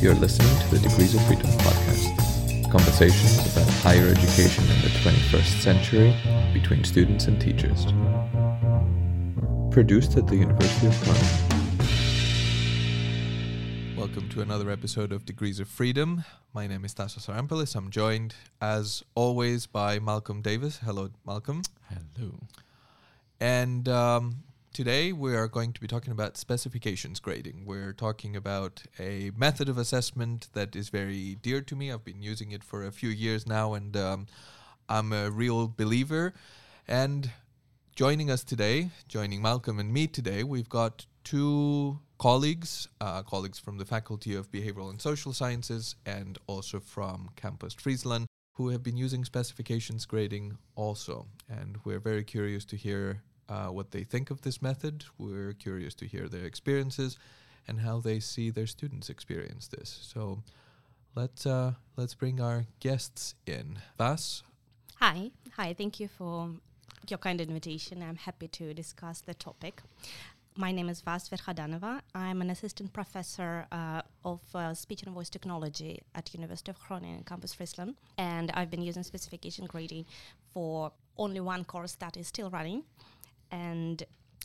You're listening to the Degrees of Freedom podcast. Conversations about higher education in the 21st century between students and teachers. Produced at the University of Groningen. Welcome to another episode of Degrees of Freedom. My name is Tassos Sarampalis. I'm joined, as always, by Malcolm Davis. Hello, Malcolm. Hello. And um, today we are going to be talking about specifications grading. We're talking about a method of assessment that is very dear to me. I've been using it for a few years now, and um, I'm a real believer. And joining us today, joining Malcolm and me today, we've got two colleagues, uh, colleagues from the Faculty of Behavioral and Social Sciences and also from Campus Friesland, who have been using specifications grading also. And we're very curious to hear uh, what they think of this method. We're curious to hear their experiences and how they see their students experience this. So let's uh, let's bring our guests in. Vas, Hi, hi. Thank you for your kind invitation. I'm happy to discuss the topic. My name is Vas Verkhodanova. I'm an assistant professor uh, of uh, speech and voice technology at University of Groningen, Campus Friesland, and I've been using specification grading for only one course that is still running, and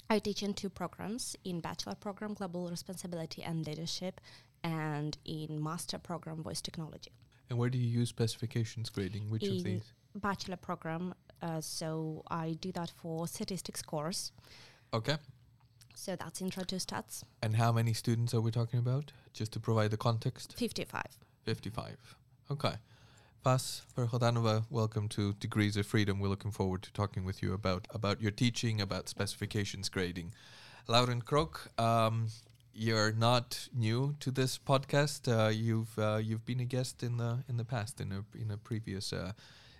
I teach in two programs: in bachelor program Global Responsibility and Leadership, and in master program Voice Technology. and where do you use specifications grading? Which of these? bachelor program. Uh, so I do that for statistics course. Okay. So that's intro to stats. And how many students are we talking about? Just to provide the context. 55. 55. Okay. Vas Verkhodanova, welcome to Degrees of Freedom. We're looking forward to talking with you about, about your teaching, about specifications grading. Laurent Krook, um, you're not new to this podcast. Uh, you've uh, you've been a guest in the in the past in a in a previous uh,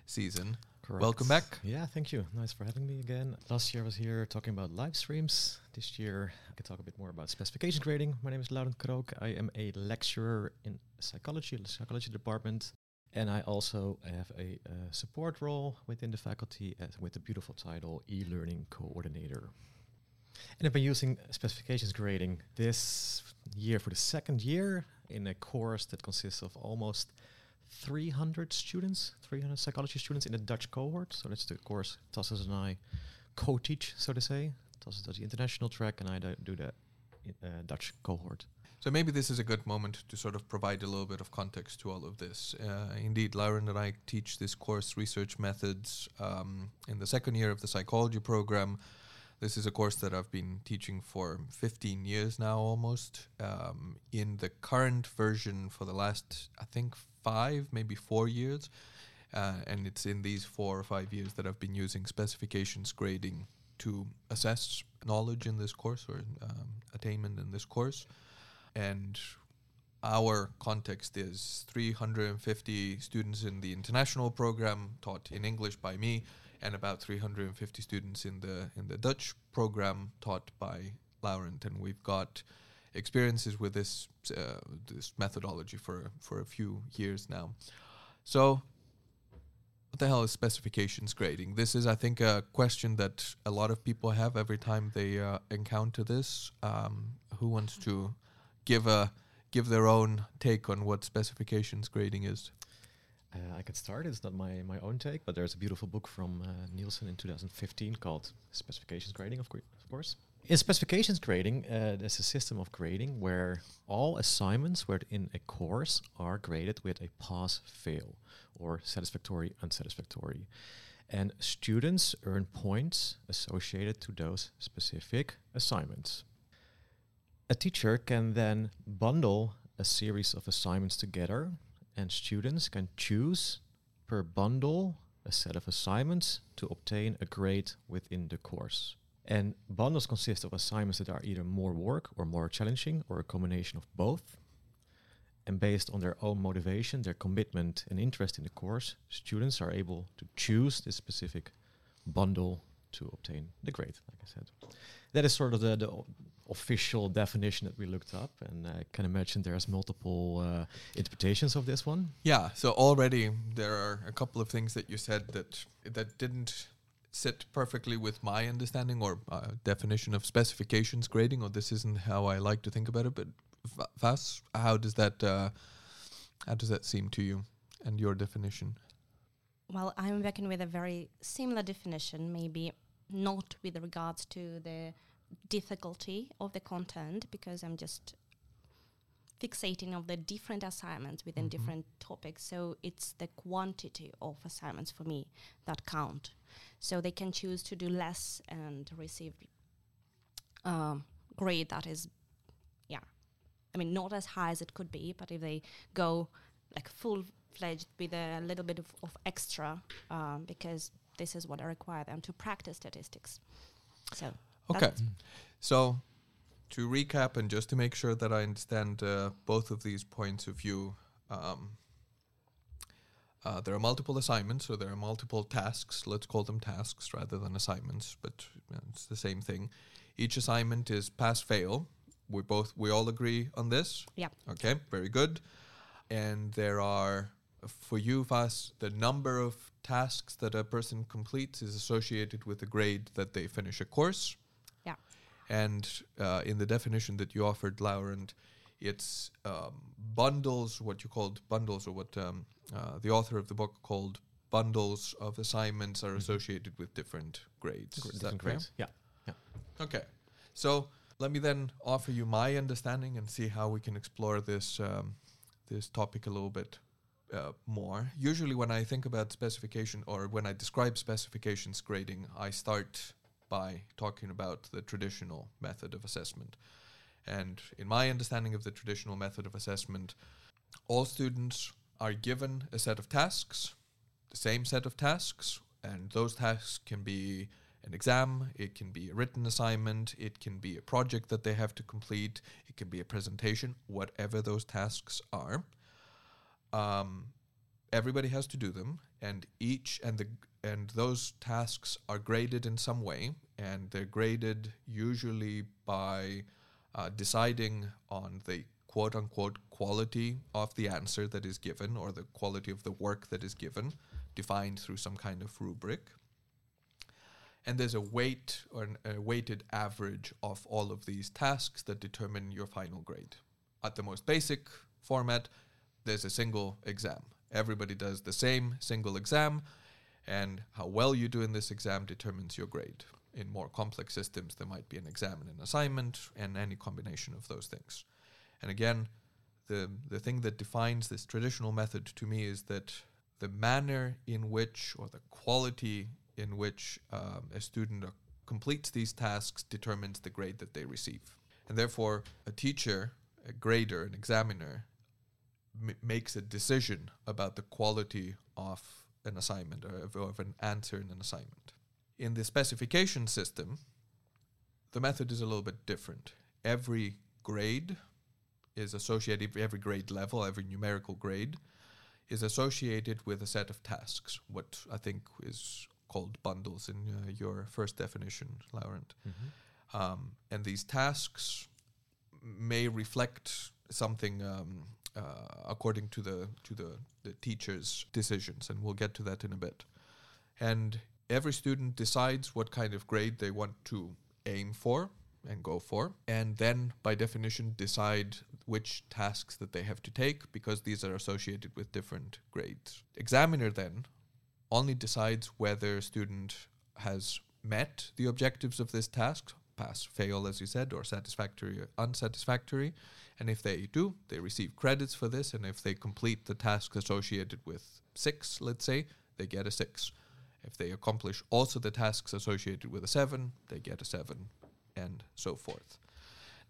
season. Correct. Welcome back. Yeah, thank you. Nice for having me again. Last year I was here talking about live streams. This year I can talk a bit more about specification grading. My name is Laurent Krook. I am a lecturer in psychology, the psychology department. And I also have a support role within the faculty with the beautiful title e-learning coordinator. And I've been using specifications grading this year for the second year in a course that consists of almost 300 students, 300 psychology students in the Dutch cohort. So that's the course Tassos and I co-teach, so to say. Tassos does the international track, and I do do the uh, Dutch cohort. So maybe this is a good moment to sort of provide a little bit of context to all of this. Uh, indeed, Laurent and I teach this course, Research Methods, um, in the second year of the psychology program. This is a course that I've been teaching for 15 years now, almost. Um, in the current version for the last, I think, five, maybe four years. Uh, and it's in these four or five years that I've been using specifications grading to assess knowledge in this course or um, attainment in this course and our context is 350 students in the international program taught in English by me and about 350 students in the in the Dutch program taught by Laurent. And we've got experiences with this uh, this methodology for for a few years now. So what the hell is specifications grading? This is i think a question that a lot of people have every time they uh, encounter this. Um, who wants to give a give their own take on what specifications grading is. Uh, I can start. It's not my, my own take, but there's a beautiful book from uh, Nilson in 2015 called Specifications Grading, of, of course. In specifications grading, uh, there's a system of grading where all assignments within a course are graded with a pass fail or satisfactory unsatisfactory. And students earn points associated to those specific assignments. A teacher can then bundle a series of assignments together and students can choose per bundle a set of assignments to obtain a grade within the course. And bundles consist of assignments that are either more work or more challenging or a combination of both. And based on their own motivation, their commitment and interest in the course, students are able to choose this specific bundle to obtain the grade, like I said. That is sort of the, the official definition that we looked up, and I can imagine there's multiple uh, interpretations of this one. Yeah, so already there are a couple of things that you said that that didn't sit perfectly with my understanding or uh, definition of specifications grading, or this isn't how I like to think about it. But Va- Vas, how does that uh, how does that seem to you and your definition? Well, I'm working with a very similar definition, maybe not with regards to the difficulty of the content, because I'm just fixating on the different assignments within Mhm. different topics. So it's the quantity of assignments for me that count. So they can choose to do less and receive um, grade that is, yeah, I mean, not as high as it could be, but if they go like full fledged with a little bit of, of extra, um, because this is what I require them to practice statistics. So Okay, that's- so to recap and just to make sure that I understand uh, both of these points of view, um, uh, there are multiple assignments, so there are multiple tasks. Let's call them tasks rather than assignments, but it's the same thing. Each assignment is pass fail. We both we all agree on this. Yeah. Okay. Very good. And there are for you, Vas, the number of tasks that a person completes is associated with the grade that they finish a course. Yeah. And uh, in the definition that you offered, Laurent, it's um, bundles, what you called bundles, or what um, uh, the author of the book called bundles of assignments are Mhm. associated with different grades. Gr- Is that different fair? grades. Yeah. Okay. So let me then offer you my understanding and see how we can explore this um, this topic a little bit uh, more. Usually, when I think about specification or when I describe specifications grading, I start by talking about the traditional method of assessment. And in my understanding of the traditional method of assessment, all students are given a set of tasks, the same set of tasks, and those tasks can be an exam, it can be a written assignment, it can be a project that they have to complete, it can be a presentation, whatever those tasks are. Um, everybody has to do them, and each and the and those tasks are graded in some way, and they're graded usually by uh, deciding on the quote unquote quality of the answer that is given or the quality of the work that is given, defined through some kind of rubric and there's a weight or a weighted average of all of these tasks that determine your final grade. At the most basic format, there's a single exam. Everybody does the same single exam, and how well you do in this exam determines your grade. In more complex systems, there might be an exam and an assignment, and any combination of those things. And again, the the thing that defines this traditional method to me is that the manner in which or the quality in which um, a student completes these tasks determines the grade that they receive. And therefore, a teacher, a grader, an examiner m- makes a decision about the quality of an assignment or of, of an answer in an assignment. In the specification system, the method is a little bit different. Every grade is associated, every grade level, every numerical grade is associated with a set of tasks, what I think is called bundles in uh, your first definition, Laurent. Mm-hmm. Um, and these tasks may reflect something um, uh, according to the to the, the teacher's decisions, and we'll get to that in a bit. And every student decides what kind of grade they want to aim for and go for, and then by definition decide which tasks that they have to take because these are associated with different grades. Examiner then only decides whether student has met the objectives of this task, pass, fail, as you said, or satisfactory or unsatisfactory. And if they do, they receive credits for this. And if they complete the task associated with six, let's say, they get a six. If they accomplish also the tasks associated with a seven, they get a seven, and so forth.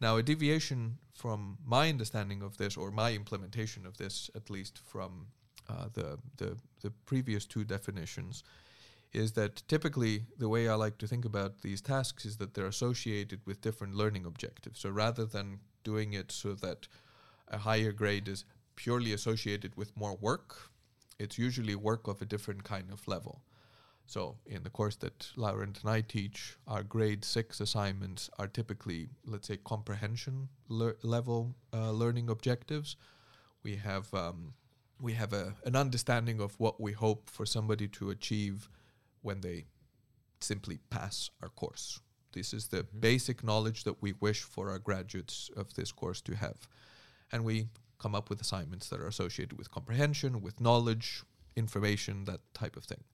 Now, a deviation from my understanding of this, or my implementation of this, at least from uh, the, the the previous two definitions, is that typically the way I like to think about these tasks is that they're associated with different learning objectives. So rather than doing it so that a higher grade is purely associated with more work, it's usually work of a different kind of level. So in the course that Laurent and I teach, our grade six assignments are typically, let's say, comprehension lear- level uh, learning objectives. We have um, we have a, an understanding of what we hope for somebody to achieve when they simply pass our course. This is the Mhm. basic knowledge that we wish for our graduates of this course to have. And we come up with assignments that are associated with comprehension, with knowledge, information, that type of thing.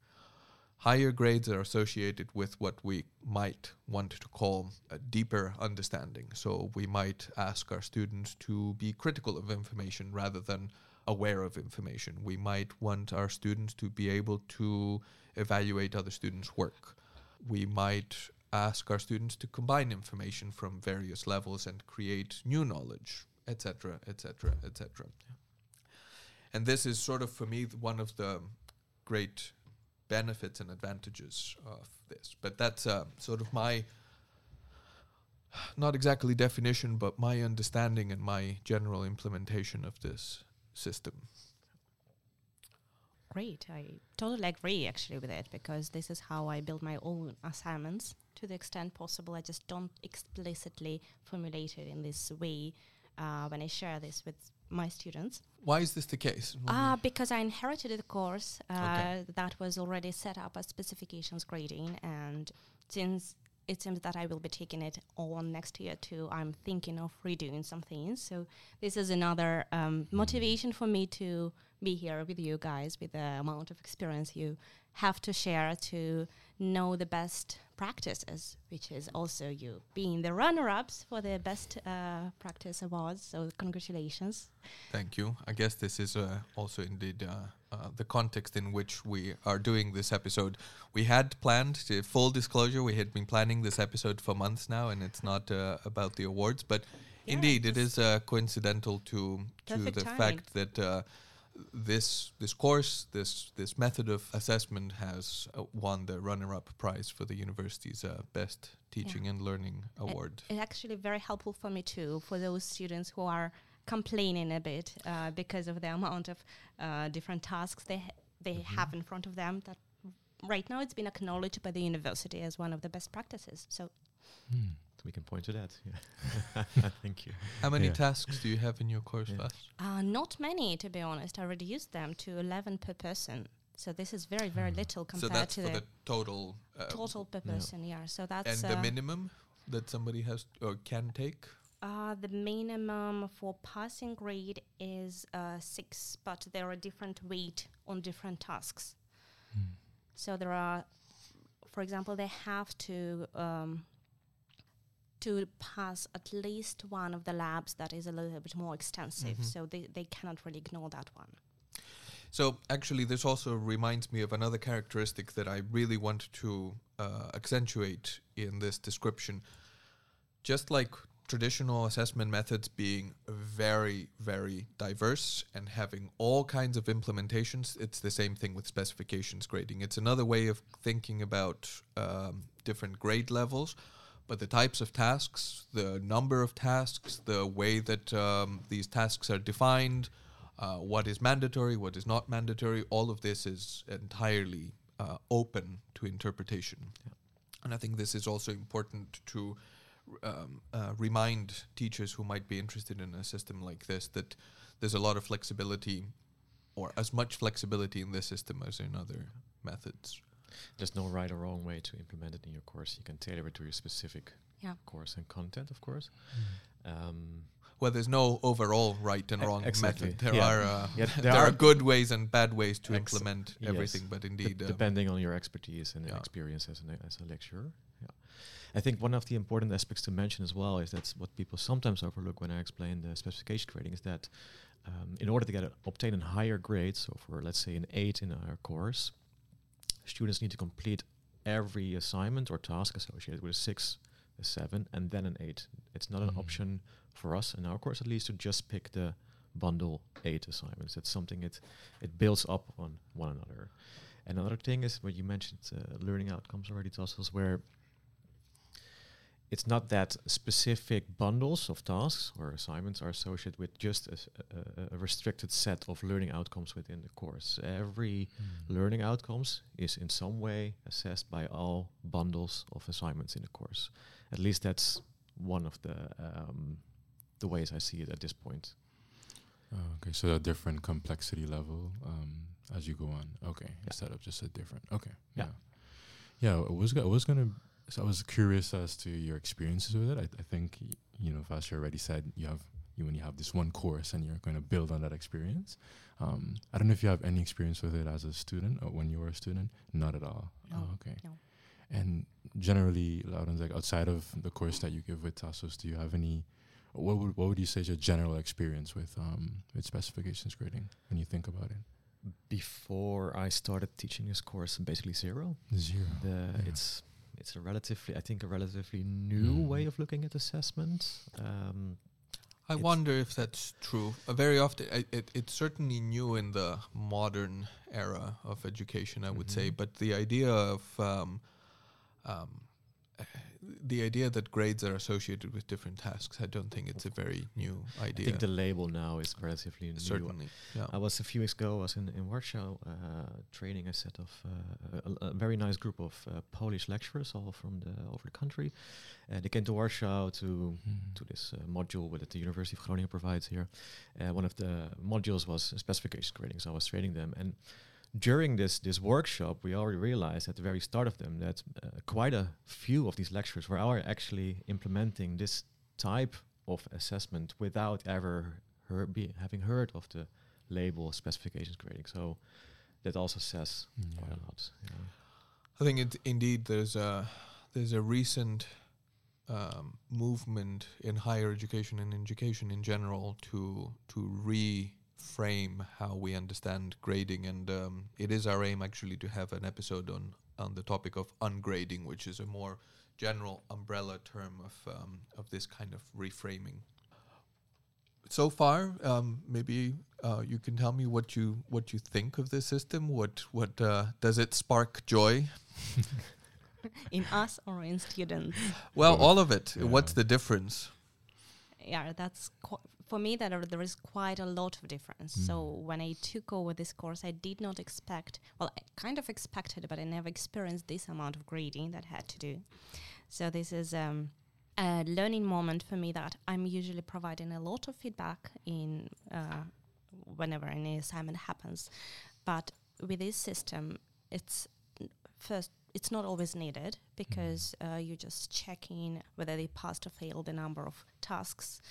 Higher grades are associated with what we might want to call a deeper understanding. So we might ask our students to be critical of information rather than aware of information. We might want our students to be able to evaluate other students' work. We might ask our students to combine information from various levels and create new knowledge, etc., etc., etc. And this is sort of for me one of the great benefits and advantages of this. But that's uh, sort of my not exactly definition, but my understanding and my general implementation of this system. Great. I totally agree actually with it because this is how I build my own assignments to the extent possible. I just don't explicitly formulate it in this way uh, when I share this with my students. Why is this the case? Uh, because I inherited the course uh, Okay. that was already set up as specifications grading, and since it seems that I will be taking it on next year too, I'm thinking of redoing some things. So this is another um, motivation for me to be here with you guys with the amount of experience you have to share to know the best practices, which is also you being the runner-ups for the best uh, practice awards. So congratulations. Thank you. I guess this is uh, also indeed uh, uh, the context in which we are doing this episode. We had planned, to full disclosure, we had been planning this episode for months now, and it's not uh, about the awards, but Yeah, indeed, it's uh, coincidental to to the timing. fact that uh, this this course, this this method of assessment, has uh, won the runner-up prize for the university's uh, best teaching and learning award. It's actually very helpful for me too, for those students who are complaining a bit uh, because of the amount of uh, different tasks they ha- they Mhm. have in front of them. That right now it's been acknowledged by the university as one of the best practices. So Hmm. So we can point to that. Yeah. Thank you. How many Yeah. tasks do you have in your course, Yeah. Vas? uh, not many, to be honest. I reduced them to 11 per person. So this is very very Ah. little So compared that's to for the, the total. Uh, total per Yeah. person. Yeah. So that's and the uh, minimum that somebody has or can take. Uh, the minimum for passing grade is uh, six, but there are different weight on different tasks. Hmm. So there are, for example, they have to um, to pass at least one of the labs that is a little bit more extensive. Mhm. So they, they cannot really ignore that one. So actually, this also reminds me of another characteristic that I really want to uh, accentuate in this description. Just like traditional assessment methods being very, very diverse and having all kinds of implementations, it's the same thing with specifications grading. It's another way of thinking about um, different grade levels, but the types of tasks, the number of tasks, the way that um, these tasks are defined, uh, what is mandatory, what is not mandatory, all of this is entirely uh, open to interpretation. Yeah. And I think this is also important to um, uh, remind teachers who might be interested in a system like this that there's a lot of flexibility or as much flexibility in this system as in other methods. There's no right or wrong way to implement it in your course. You can tailor it to your specific Yeah. course and content, of course. Um, Well, there's no overall right and wrong exactly. method. There Yeah. are uh, Yeah, there, there are, are- good ways and bad ways to Ex- implement yes. everything, but indeed, um, depending on your expertise and yeah. experience as, an, as a lecturer. Yeah. I think one of the important aspects to mention as well is that's what people sometimes overlook when I explain the specification grading is that um, in order to get a, obtain a higher grade, so for let's say an eight in our course, students need to complete every assignment or task associated with a six, a seven, and then an eight. It's not an Mhm. option for us in our course at least to just pick the bundle eight assignments. It's something it it builds up on one another. And another thing is what you mentioned, uh, learning outcomes already, Tassos, where it's not that specific bundles of tasks or assignments are associated with just a restricted set of learning outcomes within the course. Every learning outcomes is in some way assessed by all bundles of assignments in the course. At least that's one of the um, the ways I see it at this point. Oh, okay, so a different complexity level um, as you go on. Okay, instead of just a different. Okay, Yeah. yeah, yeah. I was go- I was gonna so I was curious as to your experiences with it. I, I think you know, Vasya already said you have you when you have this one course and you're going to build on that experience. Um, I don't know if you have any experience with it as a student or when you were a student. Not at all. No, Oh, okay. no. And generally, Laurens, like outside of the course that you give with Tassos, do you have any? What would what would you say is your general experience with um with specifications grading when you think about it? Before I started teaching this course, basically zero. Zero. The, Yeah. It's it's a relatively, I think, a relatively new Mm. way of looking at assessment. Um, I wonder if that's true. Uh, very often, I, it, it's certainly new in the modern era of education, I would say. Mhm. But the idea of um, um, uh, the idea that grades are associated with different tasks, I don't think it's a very new idea. I think the label now is relatively new. certainly, yeah. I was a few weeks ago. I was in in Warsaw uh, training a set of uh, a, a very nice group of uh, Polish lecturers, all from the over the country. Uh, they came to Warsaw to Mm. to this uh, module that the University of Groningen provides here. Uh, one of the modules was specification grading, so I was training them. And during this this workshop, we already realized at the very start of them that uh, quite a few of these lecturers were are actually implementing this type of assessment without ever hear, be, having heard of the label specifications grading. So that also says quite a lot. Yeah. I think it indeed there's a there's a recent um, movement in higher education and education in general to to reframe how we understand grading, and um, it is our aim actually to have an episode on on the topic of ungrading, which is a more general umbrella term of um, of this kind of reframing. So far, um, maybe uh, you can tell me what you what you think of this system. What what uh, does it spark joy? in us or in students. Well, Both. all of it. What's the difference? yeah, that's qu- for me that are, there is quite a lot of difference. So Mm. when I took over this course, I did not expect. Well, I kind of expected, but I never experienced this amount of grading that I had to do. So this is um, a learning moment for me that I'm usually providing a lot of feedback in uh, whenever any assignment happens, but with this system, it's first. It's not always needed because uh, you're just checking whether they passed or failed the number of tasks,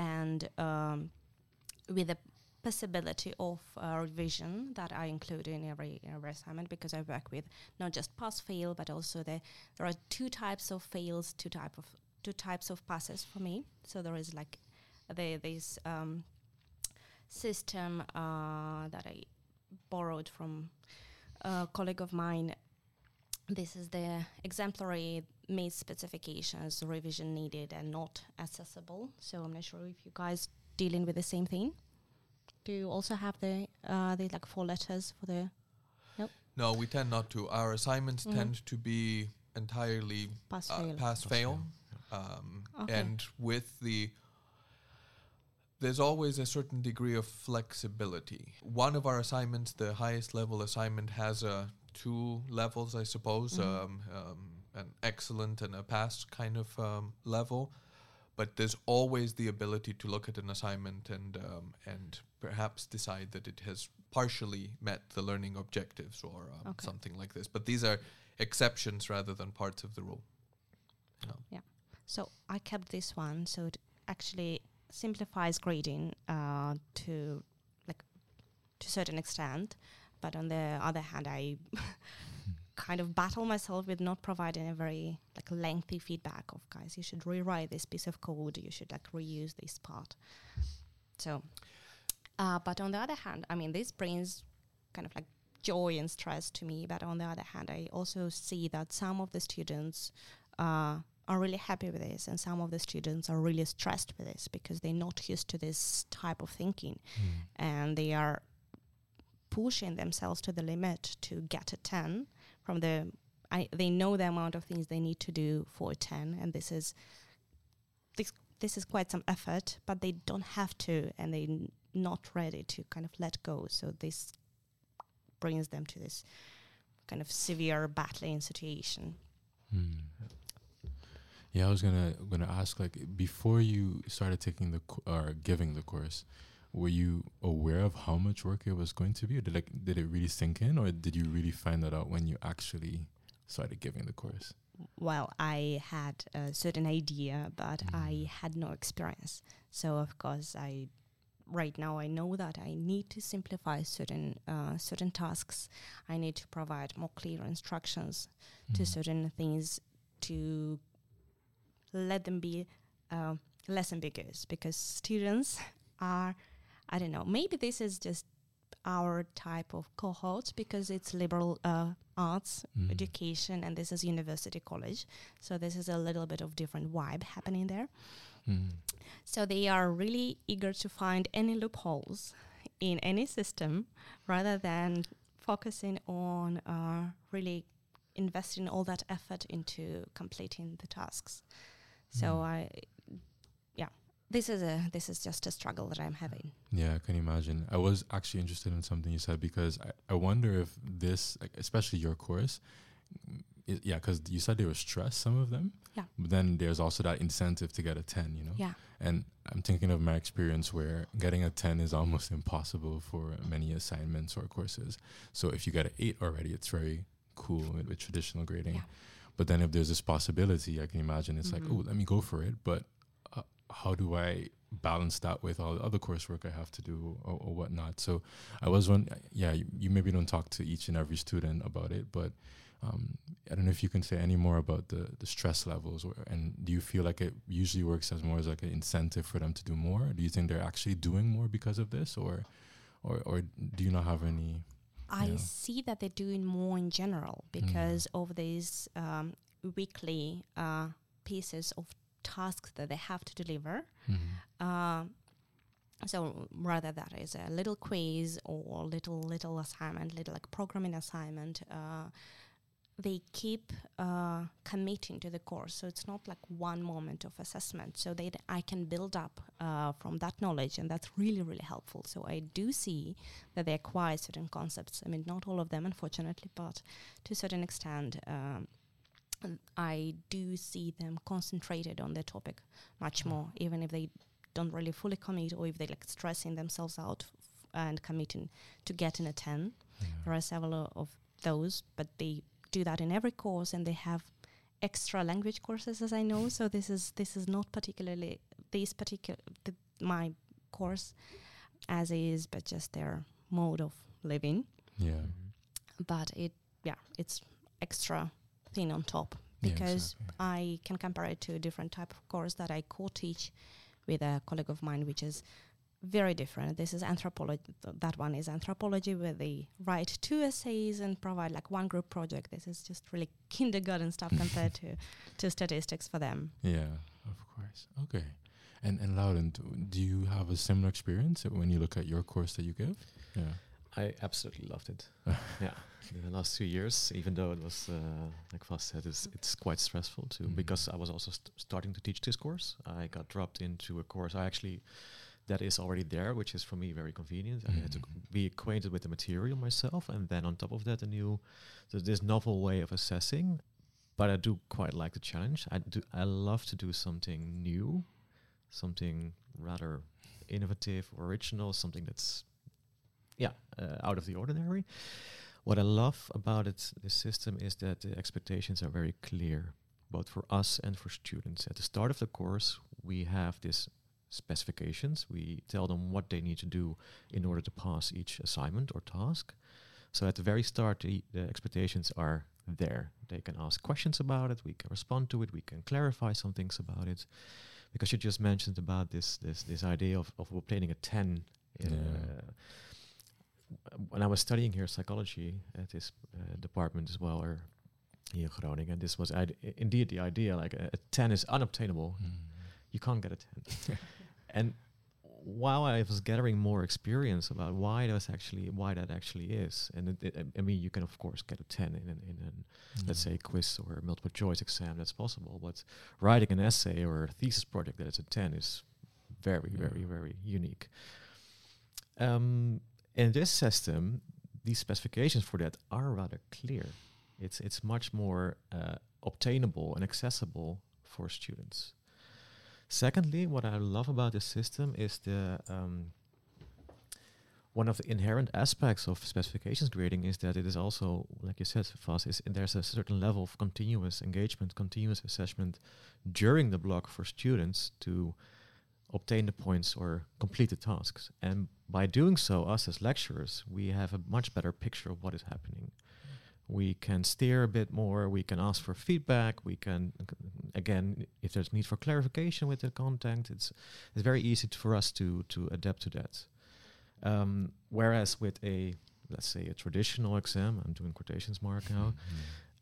and um, with the possibility of uh, revision that I include in every, every assignment because I work with not just pass fail but also the there are two types of fails, two type of two types of passes for me. So there is like the this um, system uh, that I borrowed from a colleague of mine. This is the exemplary made specifications, revision needed and not assessable. So I'm not sure if you guys dealing with the same thing. Do you also have the uh, the like four letters for the Nope. No, we tend not to. Our assignments Mhm. tend to be entirely pass uh, fail? pass Pass fail. fail, Um, Okay. And with the there's always a certain degree of flexibility. One of our assignments, the highest level assignment, has uh, two levels, I suppose, Mhm. um, um, an excellent and a pass kind of um, level. But there's always the ability to look at an assignment and um, and perhaps decide that it has partially met the learning objectives or um, Okay. something like this. But these are exceptions rather than parts of the rule. Yeah. So I kept this one, so it actually simplifies grading uh, to like to a certain extent. But on the other hand, I kind of battle myself with not providing a very like lengthy feedback of guys. You should rewrite this piece of code. You should like reuse this part. So, uh, but on the other hand, I mean, this brings kind of like joy and stress to me. But on the other hand, I also see that some of the students uh, are really happy with this, and some of the students are really stressed with this because they're not used to this type of thinking, and they are pushing themselves to the limit to get a 10 from the I, they know the amount of things they need to do for a 10 and this is this this is quite some effort but they don't have to and they're not ready to kind of let go so this brings them to this kind of severe battling situation Hmm. Yeah, I was gonna gonna ask like before you started taking the co- or giving the course, were you aware of how much work it was going to be, or did like did it really sink in, or did you really find that out when you actually started giving the course? well, I had a certain idea, but I had no experience. So of course, I right now I know that I need to simplify certain uh, certain tasks. I need to provide more clear instructions to certain things to let them be uh, less ambiguous because students are I don't know maybe this is just our type of cohort because it's liberal uh, arts Mm. education and this is university college so this is a little bit of different vibe happening there Mm. so they are really eager to find any loopholes in any system rather than focusing on uh, really investing all that effort into completing the tasks. So Mm. I, this is a this is just a struggle that I'm having. Yeah, I can imagine. I was actually interested in something you said because I, I wonder if this, like, especially your course, i- yeah, because you said there was stress, some of them. Yeah. But then there's also that incentive to get a 10, you know? Yeah. And I'm thinking of my experience where getting a 10 is almost impossible for many assignments or courses. So if you get an 8 already, it's very cool with, with traditional grading. Yeah. But then if there's this possibility, I can imagine it's like, Mhm. oh, let me go for it. But how do I balance that with all the other coursework I have to do or, or whatnot? So I was one, yeah, you, you maybe don't talk to each and every student about it, but um, I don't know if you can say any more about the, the stress levels or, and do you feel like it usually works as more as like an incentive for them to do more? Do you think they're actually doing more because of this or, or, or do you not have any? I see that they're doing more in general because of these um, weekly uh, pieces of tasks that they have to deliver. Uh, so rather that is a little quiz or little little assignment, little like programming assignment. Uh, they keep uh, committing to the course, so it's not like one moment of assessment. So that I can build up uh, from that knowledge, and that's really really helpful. So I do see that they acquire certain concepts. I mean, not all of them, unfortunately, but to a certain extent. Um, I do see them concentrated on the topic much mm. more, even if they don't really fully commit or if they're like stressing themselves out f- and committing to getting a 10. There are several of those, but they do that in every course and they have extra language courses as I know. So this is this is not particularly this particular the, my course as is, but just their mode of living. Yeah. Mm-hmm. But it yeah, it's extra thing on top Yeah, because exactly. I can compare it to a different type of course that I co-teach with a colleague of mine, which is very different. This is anthropology. th- that one is anthropology, where they write two essays and provide like one group project. This is just really kindergarten stuff compared to to statistics for them. Yeah, of course. Okay. And and Laurent, do, do you have a similar experience when you look at your course that you give? Yeah. I absolutely loved it. yeah, in the last two years, even though it was, uh, like Vas said, it's, it's quite stressful too. Mhm. Because I was also st- starting to teach this course. I got dropped into a course I actually that is already there, which is for me very convenient. I had to Mhm. c- be acquainted with the material myself, and then on top of that, a new, th- this novel way of assessing. But I do quite like the challenge. I do. I love to do something new, something rather innovative, original, something that's yeah, uh, out of the ordinary. What I love about it, this system, is that the expectations are very clear, both for us and for students. At the start of the course, we have this specifications. We tell them what they need to do in order to pass each assignment or task. So at the very start, the, the expectations are there. They can ask questions about it. We can respond to it. We can clarify some things about it. Because you just mentioned about this this this idea of of obtaining a ten. Yeah. uh, when I was studying here psychology at this uh, department as well, or here in Groningen, this was indeed the idea. Like a, a ten is unobtainable. You can't get a ten. and while I was gathering more experience about why that's actually why that actually is, and it, it, I mean, you can of course get a ten in an, in an let's say a quiz or a multiple choice exam. That's possible, but writing an essay or a thesis project that is a ten is very, Yeah. very, very unique. Um, in this system, these specifications for that are rather clear. It's it's much more uh, obtainable and accessible for students. Secondly, what I love about this system is the um, one of the inherent aspects of specifications grading is that it is also, like you said, Vas, is there's a certain level of continuous engagement, continuous assessment during the block for students to obtain the points or complete the tasks. And by doing so, us as lecturers, we have a much better picture of what is happening. We can steer a bit more, we can ask for feedback, we can, again, if there's need for clarification with the content, it's, it's very easy to, for us to, to adapt to that. Um, whereas with a, let's say, a traditional exam, I'm doing quotations mark now,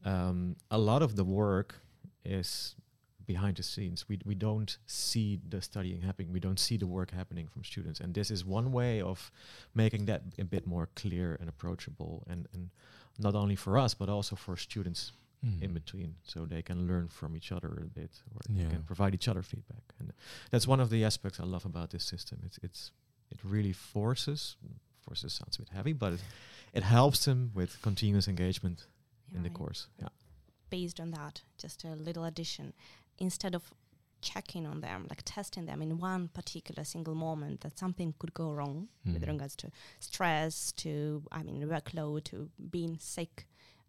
um, a lot of the work is behind the scenes. We we don't see the studying happening. We don't see the work happening from students. And this is one way of making that a bit more clear and approachable, and and not only for us but also for students Mm. in between, so they can learn from each other a bit, or Yeah. they can provide each other feedback. And that's one of the aspects I love about this system. It's it's it really forces forces sounds a bit heavy, but it, it helps them with continuous engagement in the Right. course. Yeah. Based on that, just a little addition. Instead of checking on them, like testing them in one particular single moment that something could go wrong with Mhm. regards to stress, to I mean workload, to being sick,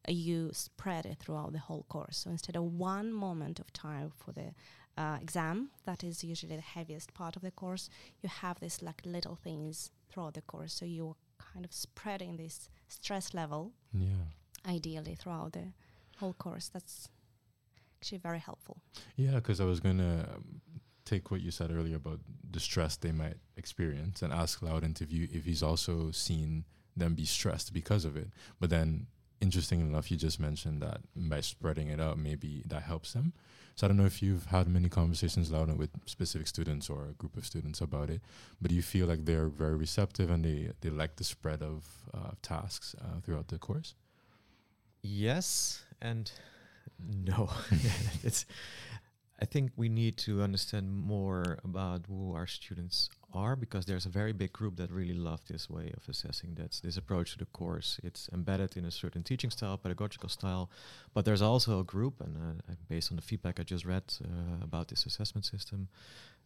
uh, you spread it throughout the whole course. So instead of one moment of time for the uh, exam, that is usually the heaviest part of the course, you have this like little things throughout the course. So you're kind of spreading this stress level Yeah. ideally throughout the whole course. That's actually very helpful. Yeah, because I was gonna um, take what you said earlier about the stress they might experience and ask Laurent if you if he's also seen them be stressed because of it. But then, interesting enough, you just mentioned that by spreading it out, maybe that helps them. So I don't know if you've had many conversations, Laurent, with specific students or a group of students about it, but do you feel like they're very receptive and they they like the spread of uh, tasks uh, throughout the course? Yes and no. it's. I think we need to understand more about who our students are because there's a very big group that really love this way of assessing. That's this approach to the course. It's embedded in a certain teaching style, pedagogical style, but there's also a group, and uh, based on the feedback I just read uh, about this assessment system,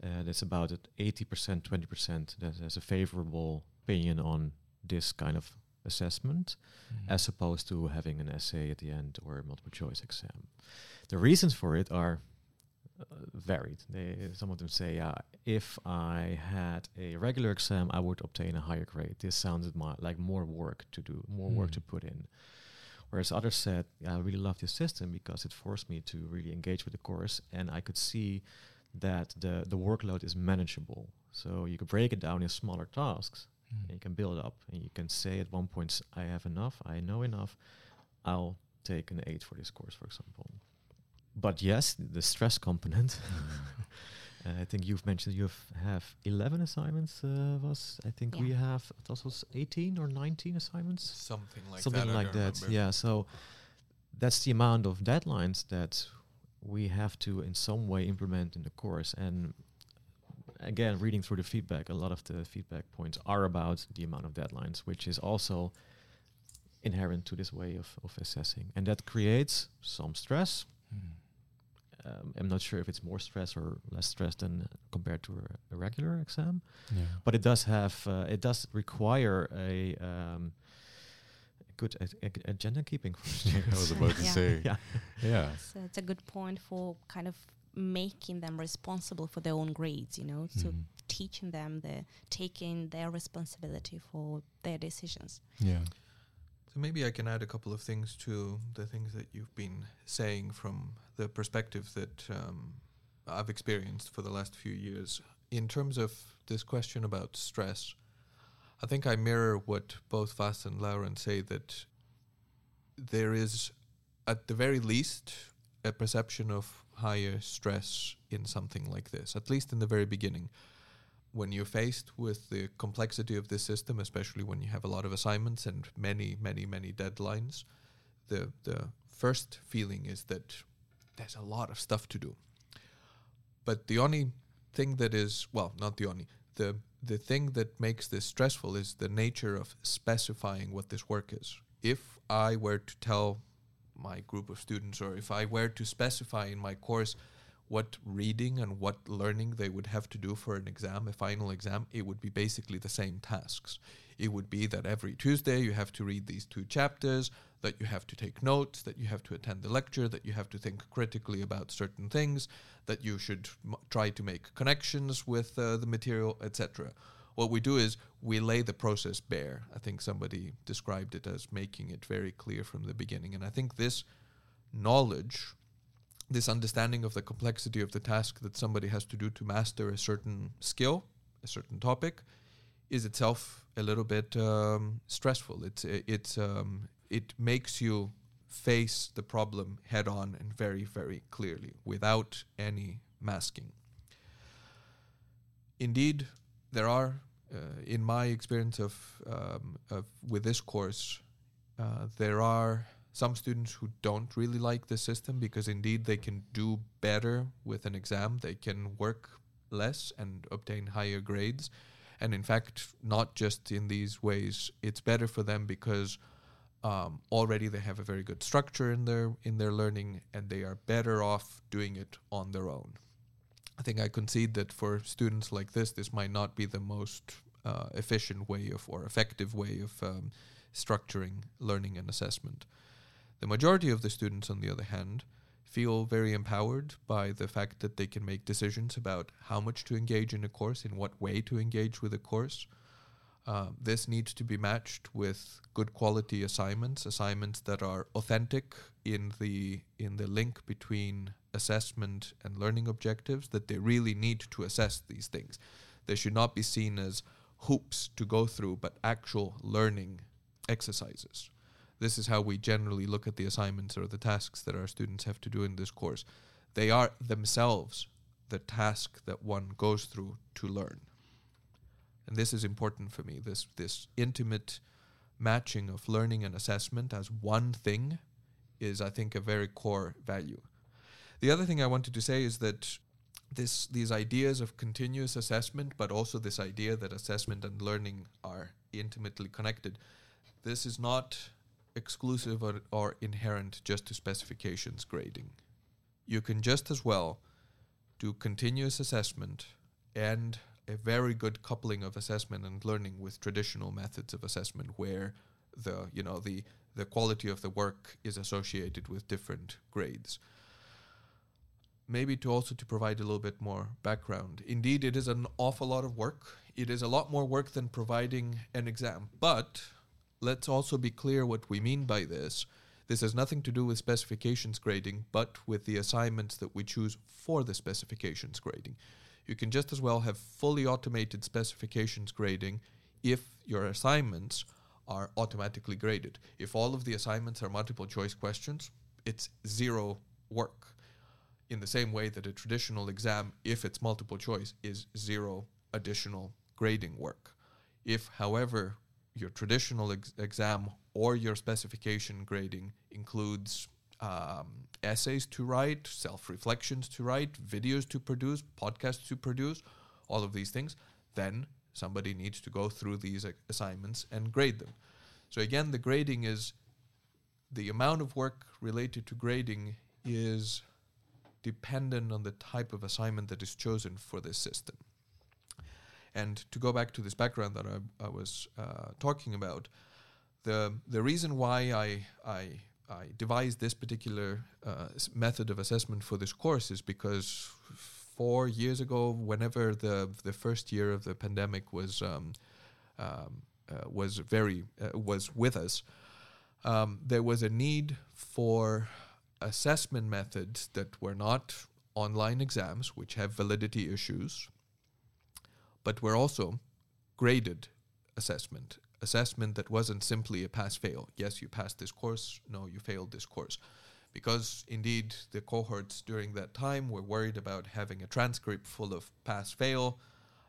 uh, that's about at 80%, 20% that has a favorable opinion on this kind of assessment as opposed to having an essay at the end or a multiple choice exam. The reasons for it are uh, varied. They, some of them say, uh, if I had a regular exam, I would obtain a higher grade. This sounded mo- like more work to do, more work Mm. to put in. Whereas others said, I really love this system because it forced me to really engage with the course, and I could see that the the workload is manageable. So you could break it down in smaller tasks, Mm. and you can build up and you can say at one point i have enough i know enough i'll take an 8 for this course for example but yes the stress component uh, i think you've mentioned you have, have 11 assignments uh, was i think we Yeah. have it was 18 or 19 assignments Something like something that. I like that remember. yeah so that's the amount of deadlines that we have to in some way implement in the course and again reading through the feedback a lot of the feedback points are about the amount of deadlines which is also inherent to this way of, of assessing and that creates some stress Mm. um, i'm not sure if it's more stress or less stress than compared to a, a regular exam Yeah. but it does have uh, it does require a um, good a- a- agenda keeping for I was about to Yeah. say. yeah Yeah. So it's a good point for kind of making them responsible for their own grades, you know, so Mhm. teaching them the taking their responsibility for their decisions. Yeah. So maybe I can add a couple of things to the things that you've been saying from the perspective that um, I've experienced for the last few years. In terms of this question about stress, I think I mirror what both Vas and Laurent say that there is, at the very least, a perception of higher stress in something like this, at least in the very beginning when you're faced with the complexity of this system, especially when you have a lot of assignments and many, many, many deadlines, the the first feeling is that there's a lot of stuff to do. But the only thing that is well, not the only the the thing that makes this stressful is the nature of specifying what this work is. If I were to tell my group of students, or if I were to specify in my course what reading and what learning they would have to do for an exam, a final exam, it would be basically the same tasks. it would be that every Tuesday you have to read these two chapters, that you have to take notes, that you have to attend the lecture, that you have to think critically about certain things, that you should m- try to make connections with uh, the material, etc. What we do is we lay the process bare. I think somebody described it as making it very clear from the beginning. And I think this knowledge, this understanding of the complexity of the task that somebody has to do to master a certain skill, a certain topic, is itself a little bit um, stressful. It's it's um, it makes you face the problem head on and very very clearly without any masking. Indeed, there are, uh, in my experience of, um, of with this course, uh, there are some students who don't really like the system because indeed they can do better with an exam. They can work less and obtain higher grades. And in fact, not just in these ways, it's better for them because um, already they have a very good structure in their in their learning, and they are better off doing it on their own. I think I concede that for students like this, this might not be the most uh, efficient way of or effective way of um, structuring learning and assessment. The majority of the students, on the other hand, feel very empowered by the fact that they can make decisions about how much to engage in a course, in what way to engage with a course. Uh, this needs to be matched with good quality assignments, assignments that are authentic in the in the link between assessment and learning objectives. That they really need to assess these things. They should not be seen as hoops to go through, but actual learning exercises. This is how we generally look at the assignments or the tasks that our students have to do in this course. They are themselves the task that one goes through to learn. And this is important for me. This this intimate matching of learning and assessment as one thing is I think a very core value. The other thing I wanted to say is that this these ideas of continuous assessment, but also this idea that assessment and learning are intimately connected. This is not exclusive or, or inherent just to specifications grading. You can just as well do continuous assessment and a very good coupling of assessment and learning with traditional methods of assessment where the you know the the quality of the work is associated with different grades maybe to also to provide a little bit more background indeed it is an awful lot of work it is a lot more work than providing an exam but let's also be clear what we mean by this. This has nothing to do with specifications grading, but with the assignments that we choose for the specifications grading. You can just as well have fully automated specifications grading if your assignments are automatically graded. If all of the assignments are multiple choice questions, it's zero work. In the same way that a traditional exam, if it's multiple choice, is zero additional grading work. If, however, your traditional ex- exam or your specification grading includes um, essays to write, self reflections to write, videos to produce, podcasts to produce, all of these things, then somebody needs to go through these assignments and grade them. So, again, the grading is the amount of work related to grading is dependent on the type of assignment that is chosen for this system. And to go back to this background that I, I was uh, talking about, the the reason why I I, I devised this particular uh, method of assessment for this course is because four years ago, whenever the the first year of the pandemic was um, um, uh, was very uh, was with us, um, there was a need for assessment methods that were not online exams, which have validity issues, but were also graded assessment, assessment that wasn't simply a pass fail. Yes, you passed this course, no, you failed this course. Because indeed, the cohorts during that time were worried about having a transcript full of pass fail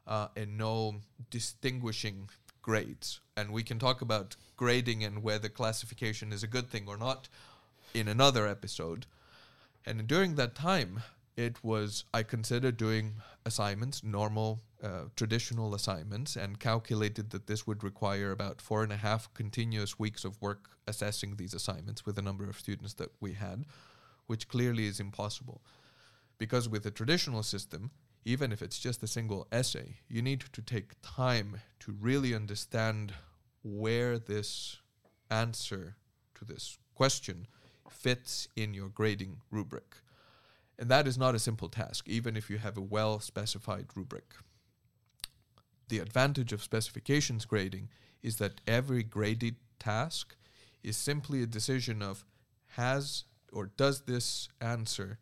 uh, and no distinguishing grades. And we can talk about grading and whether classification is a good thing or not in another episode. And during that time, it was I considered doing assignments, normal uh, traditional assignments, and calculated that this would require about four and a half continuous weeks of work assessing these assignments with the number of students that we had, which clearly is impossible. Because with a traditional system, even if it's just a single essay, you need to take time to really understand where this answer to this question fits in your grading rubric. And that is not a simple task, even if you have a well specified rubric. The advantage of specifications grading is that every graded task is simply a decision of has or does this answer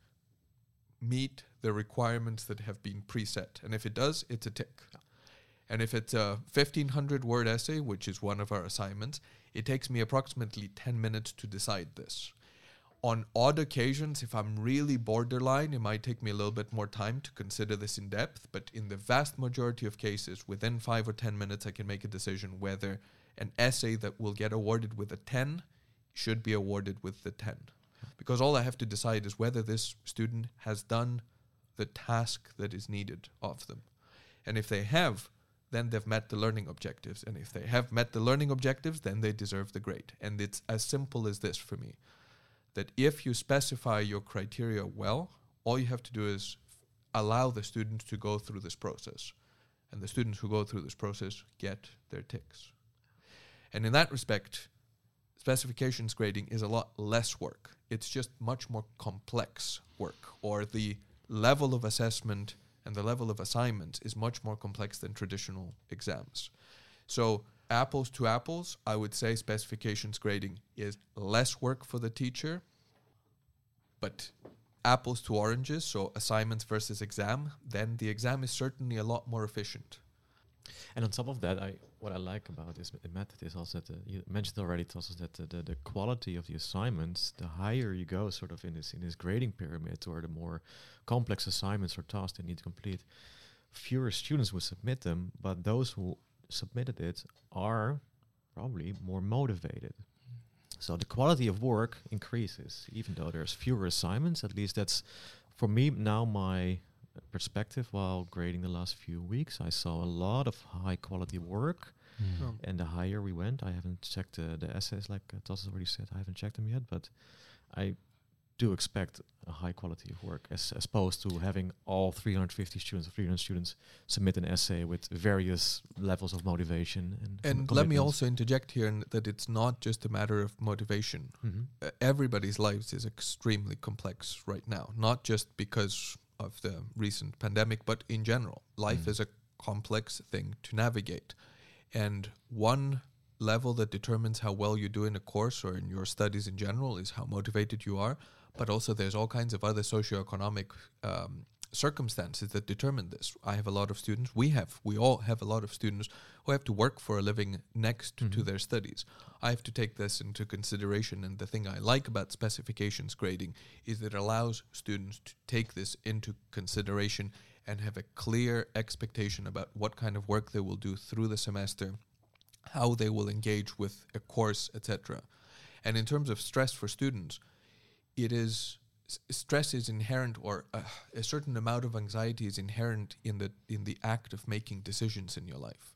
meet the requirements that have been preset? And if it does, it's a tick. And if it's a 1500 word essay, which is one of our assignments, it takes me approximately 10 minutes to decide this. On odd occasions, if I'm really borderline, it might take me a little bit more time to consider this in depth. But in the vast majority of cases, within five or 10 minutes, I can make a decision whether an essay that will get awarded with a 10 should be awarded with the 10. Because all I have to decide is whether this student has done the task that is needed of them. And if they have, then they've met the learning objectives. And if they have met the learning objectives, then they deserve the grade. And it's as simple as this for me that if you specify your criteria well, all you have to do is allow the students to go through this process. And the students who go through this process get their ticks. And in that respect, specifications grading is a lot less work. It's just much more complex work, or the level of assessment and the level of assignments is much more complex than traditional exams. So, apples to apples, I would say specifications grading is less work for the teacher, but apples to oranges, so assignments versus exam, then the exam is certainly a lot more efficient. And on top of that, I what I like about this method is also that uh, you mentioned already, it's also that the, the, the quality of the assignments, the higher you go, sort of in this in this grading pyramid, or the more complex assignments or tasks they need to complete, fewer students will submit them, but those who submitted it are probably more motivated. So the quality of work increases, even though there's fewer assignments. At least that's for me now my perspective while grading the last few weeks. I saw a lot of high quality work, Um, and the higher we went, I haven't checked uh, the essays like uh, Tassos already said. I haven't checked them yet, but I do expect a high quality of work as, as opposed to having all 350 students or 300 students submit an essay with various levels of motivation and and let me also interject here in that it's not just a matter of motivation. Mhm. uh, everybody's lives is extremely complex right now, not just because of the recent pandemic, but in general. Life Mm. is a complex thing to navigate. And one level that determines how well you do in a course or in your studies in general is how motivated you are. But also, there's all kinds of other socioeconomic um, circumstances that determine this. I have a lot of students, we have, we all have a lot of students who have to work for a living next to Mhm. their studies. I have to take this into consideration. And the thing I like about specifications grading is that it allows students to take this into consideration and have a clear expectation about what kind of work they will do through the semester, how they will engage with a course, etc. And in terms of stress for students, it is stress is inherent or uh, a certain amount of anxiety is inherent in the in the act of making decisions in your life.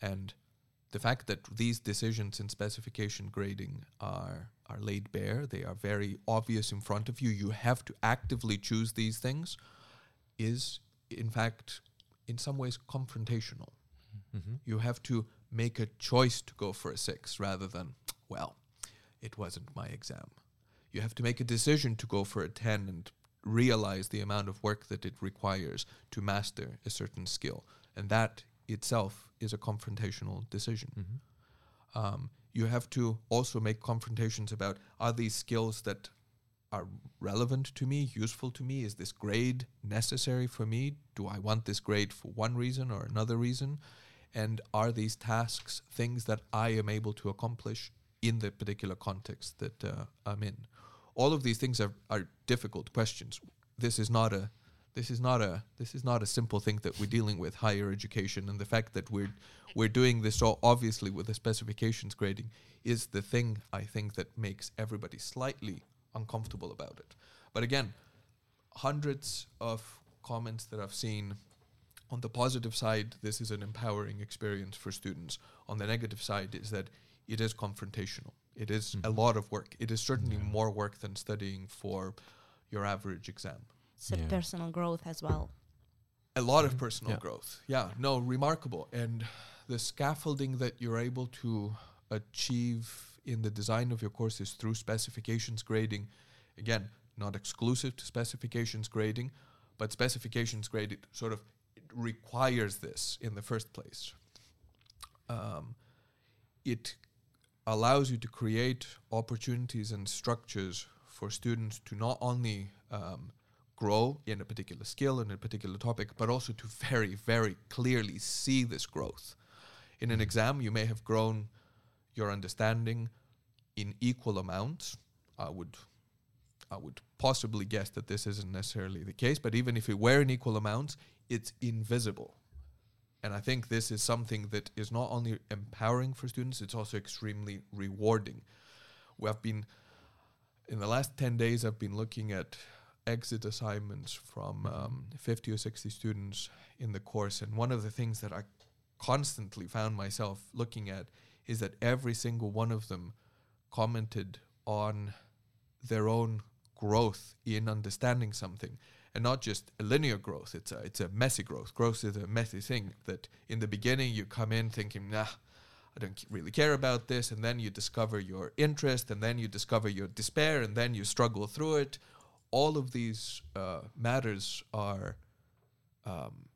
And the fact that these decisions in specification grading are are laid bare they are very obvious in front of you you have to actively choose these things is in fact in some ways confrontational. Mhm. you have to make a choice to go for a 6 rather than well it wasn't my exam you have to make a decision to go for a 10 and realize the amount of work that it requires to master a certain skill. And that itself is a confrontational decision. Mhm. Um, you have to also make confrontations about are these skills that are relevant to me, useful to me? Is this grade necessary for me? Do I want this grade for one reason or another reason? And are these tasks things that I am able to accomplish in the particular context that uh, I'm in? All of these things are, are difficult questions. This is not a this is not a this is not a simple thing that we're dealing with higher education and the fact that we're we're doing this so obviously with the specifications grading is the thing I think that makes everybody slightly uncomfortable about it. But again, hundreds of comments that I've seen on the positive side, this is an empowering experience for students. On the negative side, is that it is confrontational. It is a Mhm. lot of work. It is certainly Yeah. more work than studying for your average exam. So Yeah. personal growth as well. A lot of Mhm. personal Yeah. growth. Yeah, no, remarkable. And the scaffolding that you're able to achieve in the design of your courses through specifications grading. Again, not exclusive to specifications grading, but specifications grading sort of requires this in the first place. Um, it allows you to create opportunities and structures for students to not only um, grow in a particular skill in a particular topic, but also to very, very clearly see this growth. In an exam, you may have grown your understanding in equal amounts. I would I would possibly guess that this isn't necessarily the case, but even if it were in equal amounts, it's invisible. And I think this is something that is not only empowering for students, it's also extremely rewarding. We have been, in the last 10 days, I've been looking at exit assignments from um, 50 or 60 students in the course. And one of the things that I constantly found myself looking at is that every single one of them commented on their own growth in understanding something and not just a linear growth it's a it's a messy growth. Growth is a messy thing that in the beginning you come in thinking nah I don't really care about this and then you discover your interest and then you discover your despair and then you struggle through it. All of these uh, matters are um,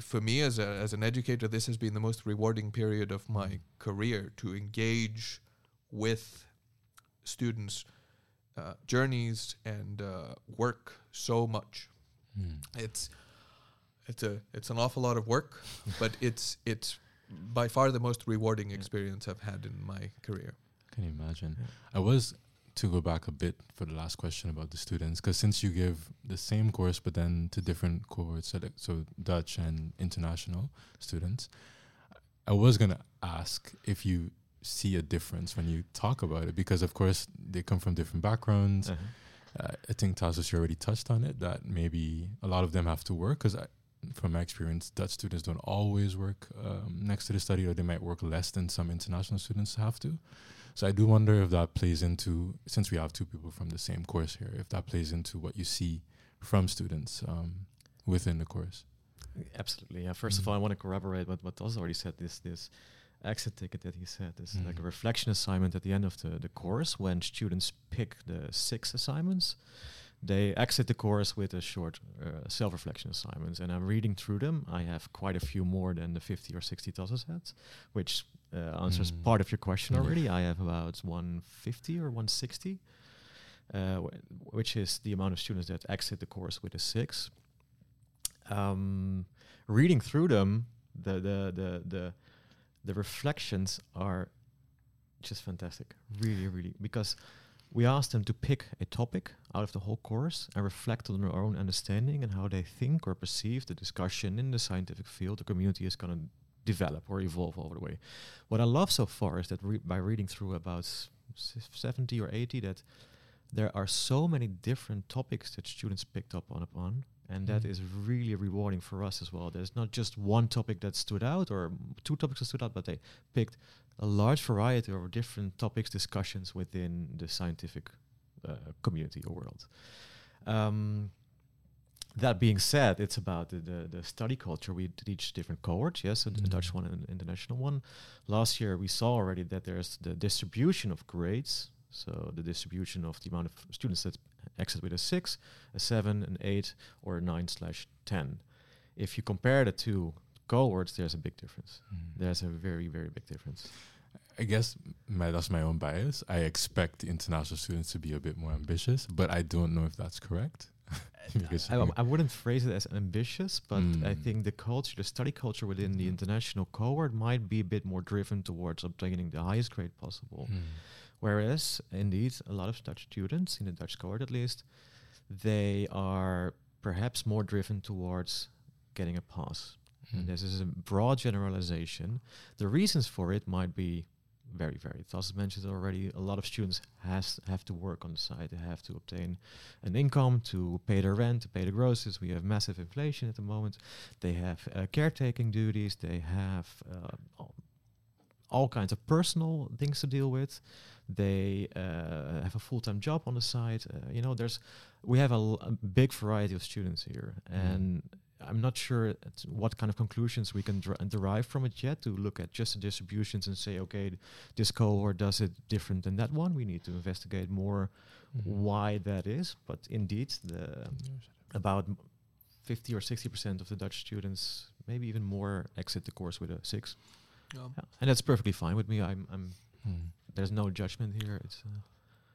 for me as, a, as an educator this has been the most rewarding period of my career to engage with students uh, journeys and uh, work so much. Mm. It's it's a it's an awful lot of work, but it's it's by far the most rewarding experience I've had in my career. Can you imagine? Yeah. I was to go back a bit for the last question about the students, because since you give the same course but then to different cohorts, so Dutch and international students, I was gonna ask if you see a difference when you talk about it because of course they come from different backgrounds uh-huh. uh, i think Tassos you already touched on it that maybe a lot of them have to work because from my experience dutch students don't always work um, next to the study or they might work less than some international students have to so i do wonder if that plays into since we have two people from the same course here if that plays into what you see from students um, within the course absolutely yeah 1st mm-hmm. of all i want to corroborate what what Tassos already said this this exit ticket that he said is mm. like a mm. reflection assignment at the end of the, the course when students pick the six assignments they exit the course with a short uh, self-reflection assignment and i'm reading through them i have quite a few more than the 50 or 60 Tassos had which uh, answers mm. part of your question already i have about 150 or 160 uh, wh- which is the amount of students that exit the course with a six um, reading through them the the the the the reflections are just fantastic. Really, really. Because we asked them to pick a topic out of the whole course and reflect on their own understanding and how they think or perceive the discussion in the scientific field the community is going to develop or evolve over the way. What I love so far is that re- by reading through about s- 70 or 80 that there are so many different topics that students picked up on upon and that mm. is really rewarding for us as well. There's not just one topic that stood out or two topics that stood out, but they picked a large variety of different topics, discussions within the scientific uh, community or world. Um, that being said, it's about the, the, the, study culture. We teach different cohorts, yes, a, mm. a Dutch one and an international one. Last year, we saw already that there's the distribution of grades, so the distribution of the amount of students that exit with a 6, a 7, an 8, or a 9 slash 10. If you compare the two cohorts, there's a big difference. Mm. There's a very, very big difference. I guess my, that's my own bias. I expect international students to be a bit more ambitious, but I don't know if that's correct. I, I, wouldn't phrase it as ambitious, but mm. I think the culture, the study culture within the mm. international cohort might be a bit more driven towards obtaining the highest grade possible. Mm. Whereas, indeed, a lot of Dutch students, in the Dutch cohort at least, they are perhaps more driven towards getting a pass. Mm. And this is a broad generalization. The reasons for it might be very very. Tassos mentioned already, a lot of students has have to work on the side. They have to obtain an income to pay their rent, to pay the groceries. We have massive inflation at the moment. They have uh, caretaking duties. They have uh, all kinds of personal things to deal with. They uh, have a full-time job on the side. Uh, you know, there's we have a, big variety of students here, mm. and I'm not sure what kind of conclusions we can dr- derive from it yet to look at just the distributions and say, okay, this cohort does it different than that one. We need to investigate more Mhm. why that is. But indeed, the about 50 or 60 percent of the Dutch students, maybe even more, exit the course with a six, Um, yeah. and that's perfectly fine with me. I'm, I'm Mm. There's no judgment here. It's uh,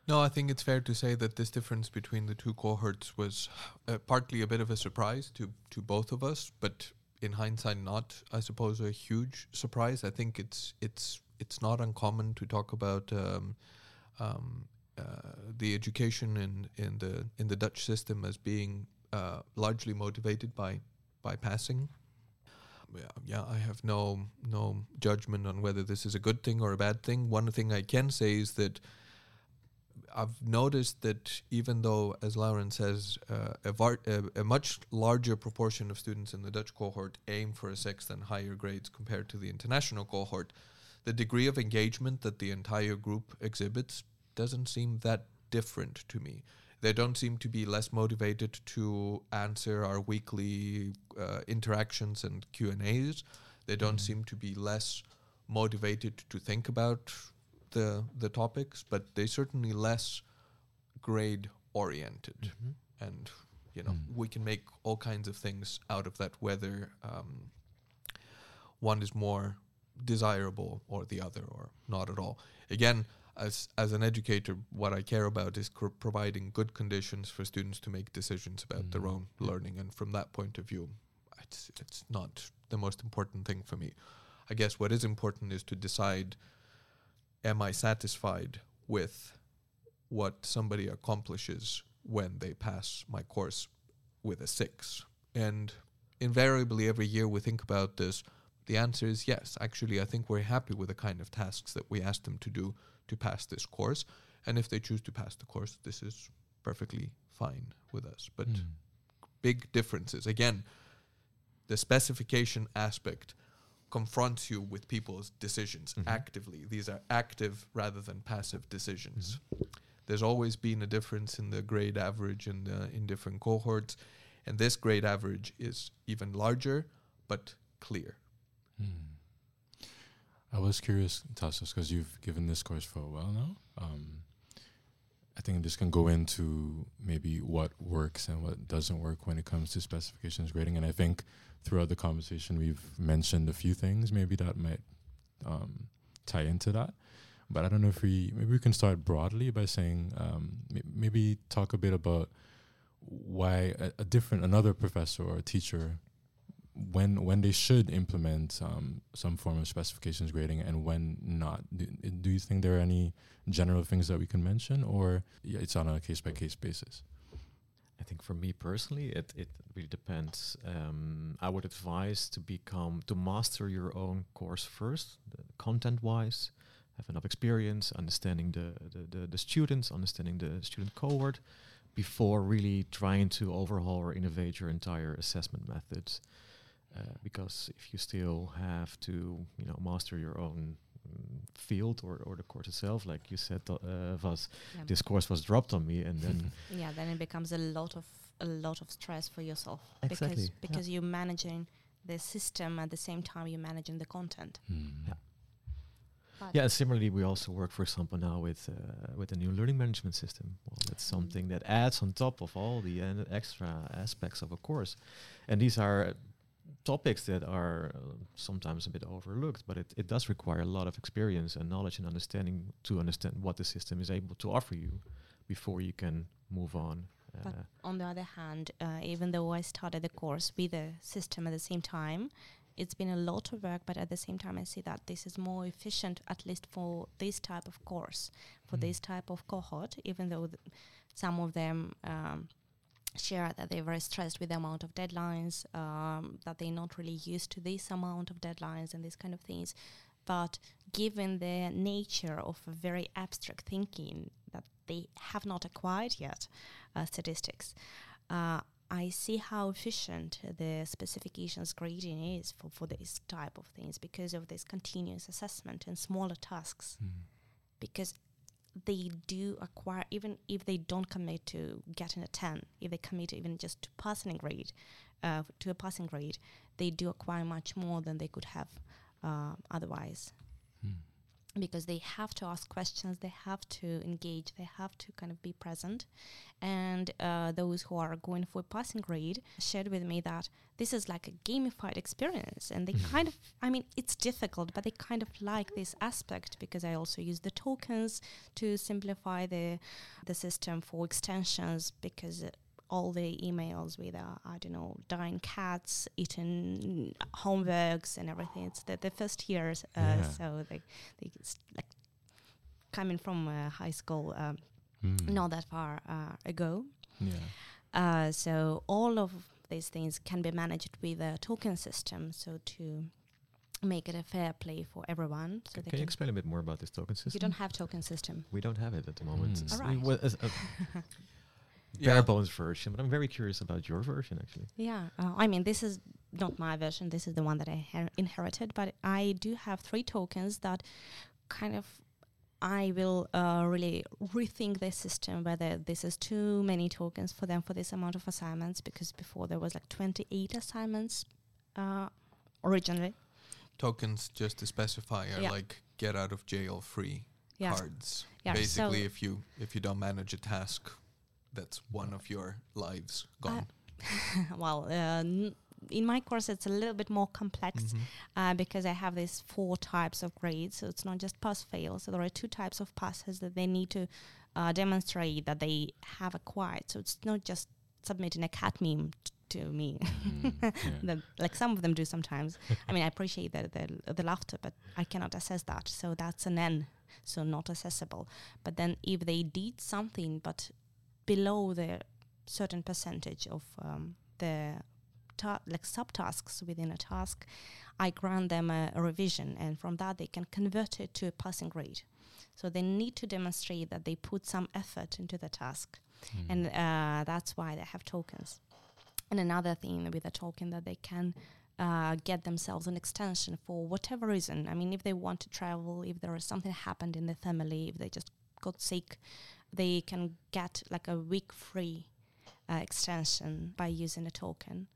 No, I think it's fair to say that this difference between the two cohorts was uh, partly a bit of a surprise to to both of us, but in hindsight, not, I suppose, a huge surprise. I think it's it's it's not uncommon to talk about um, um, uh, the education in in the in the Dutch system as being uh, largely motivated by by passing. Yeah, I have no no judgment on whether this is a good thing or a bad thing. One thing I can say is that I've noticed that even though, as Laurent says, uh, a, var- a, a much larger proportion of students in the Dutch cohort aim for a sixth and higher grades compared to the international cohort, the degree of engagement that the entire group exhibits doesn't seem that different to me. They don't seem to be less motivated to answer our weekly uh, interactions and Q and A's. They don't Mhm. seem to be less motivated to think about the the topics, but they certainly less grade oriented. mhm. And you know, Mm. we can make all kinds of things out of that, whether um, one is more desirable or the other, or not at all. Again, as as an educator, what I care about is cr- providing good conditions for students to make decisions about their Mhm. own learning, and from that point of view, it's it's not the most important thing for me. I guess what is important is to decide: Am I satisfied with what somebody accomplishes when they pass my course with a six? And invariably, every year we think about this. The answer is yes. Actually, I think we're happy with the kind of tasks that we ask them to do to pass this course. And if they choose to pass the course, this is perfectly fine with us. But Mm. big differences. Again, the specification aspect confronts you with people's decisions Mhm. actively. These are active rather than passive decisions. There's always been a difference in the grade average in the in different cohorts, and this grade average is even larger but clear. Hmm. I was curious, Tassos, because you've given this course for a while now. Um, I think this can go into maybe what works and what doesn't work when it comes to specifications grading. And I think throughout the conversation, we've mentioned a few things maybe that might um, tie into that. But I don't know if we maybe we can start broadly by saying um, maybe talk a bit about why a, a different another professor or a teacher when when they should implement um, some form of specifications grading and when not. Do, do you think there are any general things that we can mention, or it's on a case by case basis? I think for me personally, it, it really depends. Um, I would advise to become to master your own course first, content wise, have enough experience, understanding the, the, the, the students, understanding the student cohort, before really trying to overhaul or innovate your entire assessment methods. Uh, because if you still have to, you know, master your own mm, field or, or the course itself, like you said, uh, Vas, Yeah. this course was dropped on me, and then yeah, then it becomes a lot of a lot of stress for yourself Exactly, because yeah. you're managing the system at the same time you're managing the content. Hmm. Yeah. But Yeah, similarly, we also work, for example, now with uh, with a new learning management system. Well, that's Mm. something that adds on top of all the uh, extra aspects of a course, and these are topics that are uh, sometimes a bit overlooked, but it, it does require a lot of experience and knowledge and understanding to understand what the system is able to offer you before you can move on. But Uh, on the other hand, uh, even though I started the course with the system at the same time, it's been a lot of work. But at the same time, I see that this is more efficient, at least for this type of course, for Mm. this type of cohort. Even though th- some of them um, share that they're very stressed with the amount of deadlines, um, that they're not really used to this amount of deadlines and these kind of things. But given the nature of a very abstract thinking that they have not acquired yet, uh, statistics, uh, I see how efficient the specifications grading is for, for this type of things because of this continuous assessment and smaller tasks. Hmm. Because they do acquire, even if they don't commit to getting a 10, if they commit even just to passing grade, uh, to a passing grade, they do acquire much more than they could have uh, otherwise Mm. Because they have to ask questions, they have to engage, they have to kind of be present. And uh, those who are going for a passing grade shared with me that this is like a gamified experience. And they kind of, I mean, it's difficult, but they kind of like this aspect because I also use the tokens to simplify the, the system for extensions because. All the emails with uh, I don't know dying cats, eaten homeworks and everything. It's the, the first years, uh, Yeah. so they they s- like coming from uh, high school um, Mm. not that far uh, ago. Yeah. Uh, so all of these things can be managed with a token system. So to make it a fair play for everyone, so Can, can you explain a bit more about this token system? You don't have token system. we don't have it at the moment. Mm. It's Alright. well, Yeah. bare bones version, but I'm very curious about your version actually. Yeah, uh, I mean, this is not my version. This is the one that I her- inherited, but I do have three tokens that kind of I will uh, really rethink the system whether this is too many tokens for them for this amount of assignments because before there was like 28 assignments uh, originally. Tokens, just to specify, are Yeah. like get out of jail free Yeah, cards. yeah. Basically, so if you if you don't manage a task, that's one of your lives gone. well, uh, n- in my course, it's a little bit more complex. Mhm. uh, because I have these four types of grades. So it's not just pass fail. So there are two types of passes that they need to uh, demonstrate that they have acquired. So it's not just submitting a cat meme t- to me. Mm, yeah. that, like some of them do sometimes. I mean, I appreciate the, the the laughter, but I cannot assess that. So that's an N, so not assessable. But then if they did something, but below the certain percentage of um, the ta- like subtasks within a task, I grant them a, a revision, and from that they can convert it to a passing grade. So they need to demonstrate that they put some effort into the task Mm. and uh, that's why they have tokens. And another thing with a token that they can uh, get themselves an extension for whatever reason. I mean, if they want to travel, if there is something happened in the family, if they just got sick, they can get like a week free uh, extension by using a token.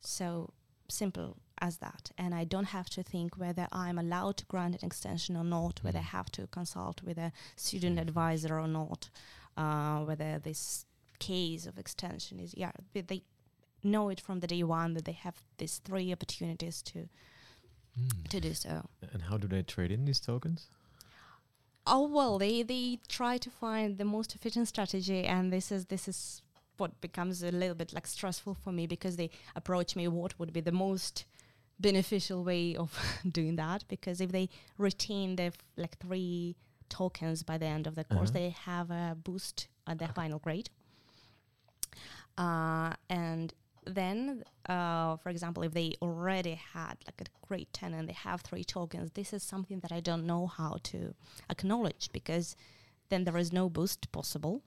So simple as that. And I don't have to think whether I'm allowed to grant an extension or not, whether I Mm. have to consult with a student Mm. advisor or not, uh, whether this case of extension is, yeah, they- they know it from the day one that they have these three opportunities to, Mm. to do so. And how do they trade in these tokens? Oh well, they they try to find the most efficient strategy, and this is this is what becomes a little bit like stressful for me because they approach me what would be the most beneficial way of doing that because if they retain the f- like three tokens by the end of the course, Uh-huh. they have a boost at their final grade. Uh, and then, uh, for example, if they already had like a great 10 and they have three tokens, this is something that I don't know how to acknowledge because then there is no boost possible.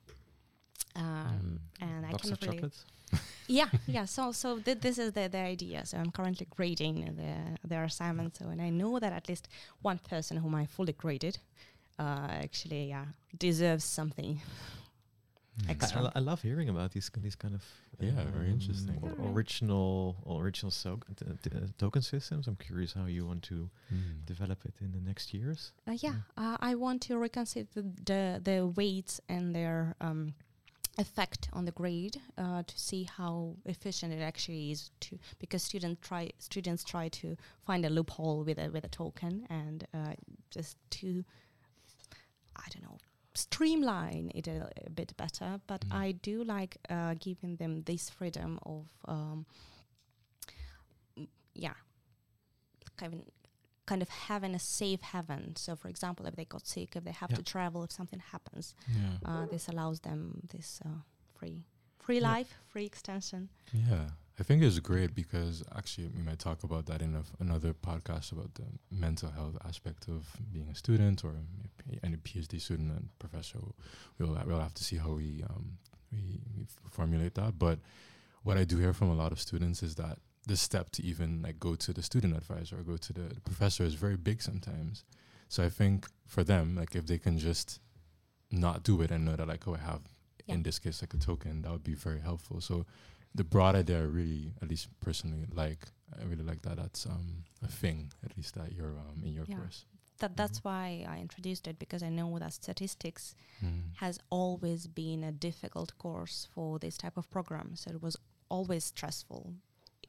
Uh, Mm. and I of really yeah yeah so so th- this is the, the idea so i'm currently grading the their assignments so and i know that at least one person whom i fully graded uh, actually yeah deserves something. I, extra. I, I love hearing about these these kind of um, Yeah, very interesting. o- Yeah, right. original original so, t- t- uh, token systems. I'm curious how you want to Mm. develop it in the next years. uh, yeah uh, i want to reconsider the the, the weights and their um, effect on the grade uh, to see how efficient it actually is to because students try students try to find a loophole with a with a token and uh, just to I don't know streamline it a, a bit better but Mm. I do like uh, giving them this freedom of um, yeah kind of kind of having a safe haven so for example if they got sick if they have Yeah. to travel if something happens Yeah. uh, this allows them this uh, free free Yeah. life free extension Yeah, I think it's great because actually we might talk about that in a another podcast about the mental health aspect of being a student or any PhD student and professor. We'll we'll have to see how we um we, we formulate that. But what I do hear from a lot of students is that the step to even like go to the student advisor or go to the, the professor is very big sometimes. So I think for them, like if they can just not do it and know that like oh I have Yeah. in this case like a token, that would be very helpful. So the broad idea, I really, at least personally, like. I really like that. That's um, a thing, at least that you're um, in your Yeah. course. That that's why I introduced it because I know that statistics Mm. has always been a difficult course for this type of program. So it was always stressful,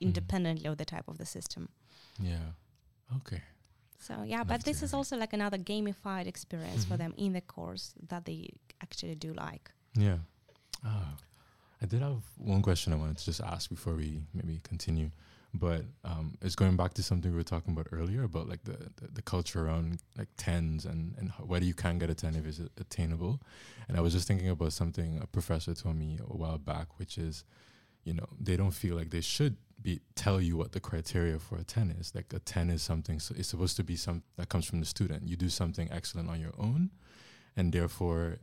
independently of the type of the system. Yeah. Okay. So yeah, Love but this is also like another gamified experience for Mhm. them in the course that they actually do like. Yeah. Ah, I did have one question I wanted to just ask before we maybe continue, but um, it's going back to something we were talking about earlier about like the, the, the culture around like tens and, and whether you can get a 10 if it's attainable. And I was just thinking about something a professor told me a while back, which is, you know, they don't feel like they should be tell you what the criteria for a 10 is. Like a 10 is something, so it's supposed to be some that comes from the student. You do something excellent on your own, and therefore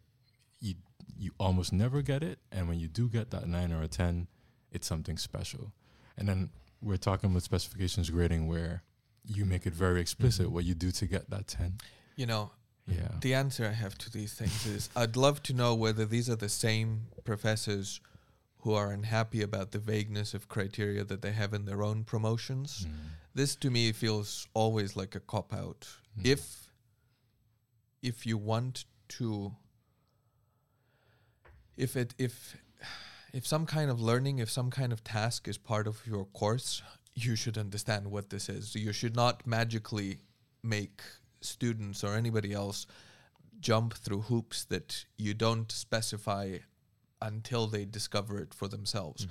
you you almost never get it. And when you do get that nine or a 10, it's something special. And then we're talking about specifications grading where you make it very explicit Mhm. what you do to get that 10. You know, Yeah. the answer I have to these things is I'd love to know whether these are the same professors who are unhappy about the vagueness of criteria that they have in their own promotions. Mm. This to me feels always like a cop out. Mm. If if you want to if it if if some kind of learning, if some kind of task is part of your course, you should understand what this is. You should not magically make students or anybody else jump through hoops that you don't specify until they discover it for themselves.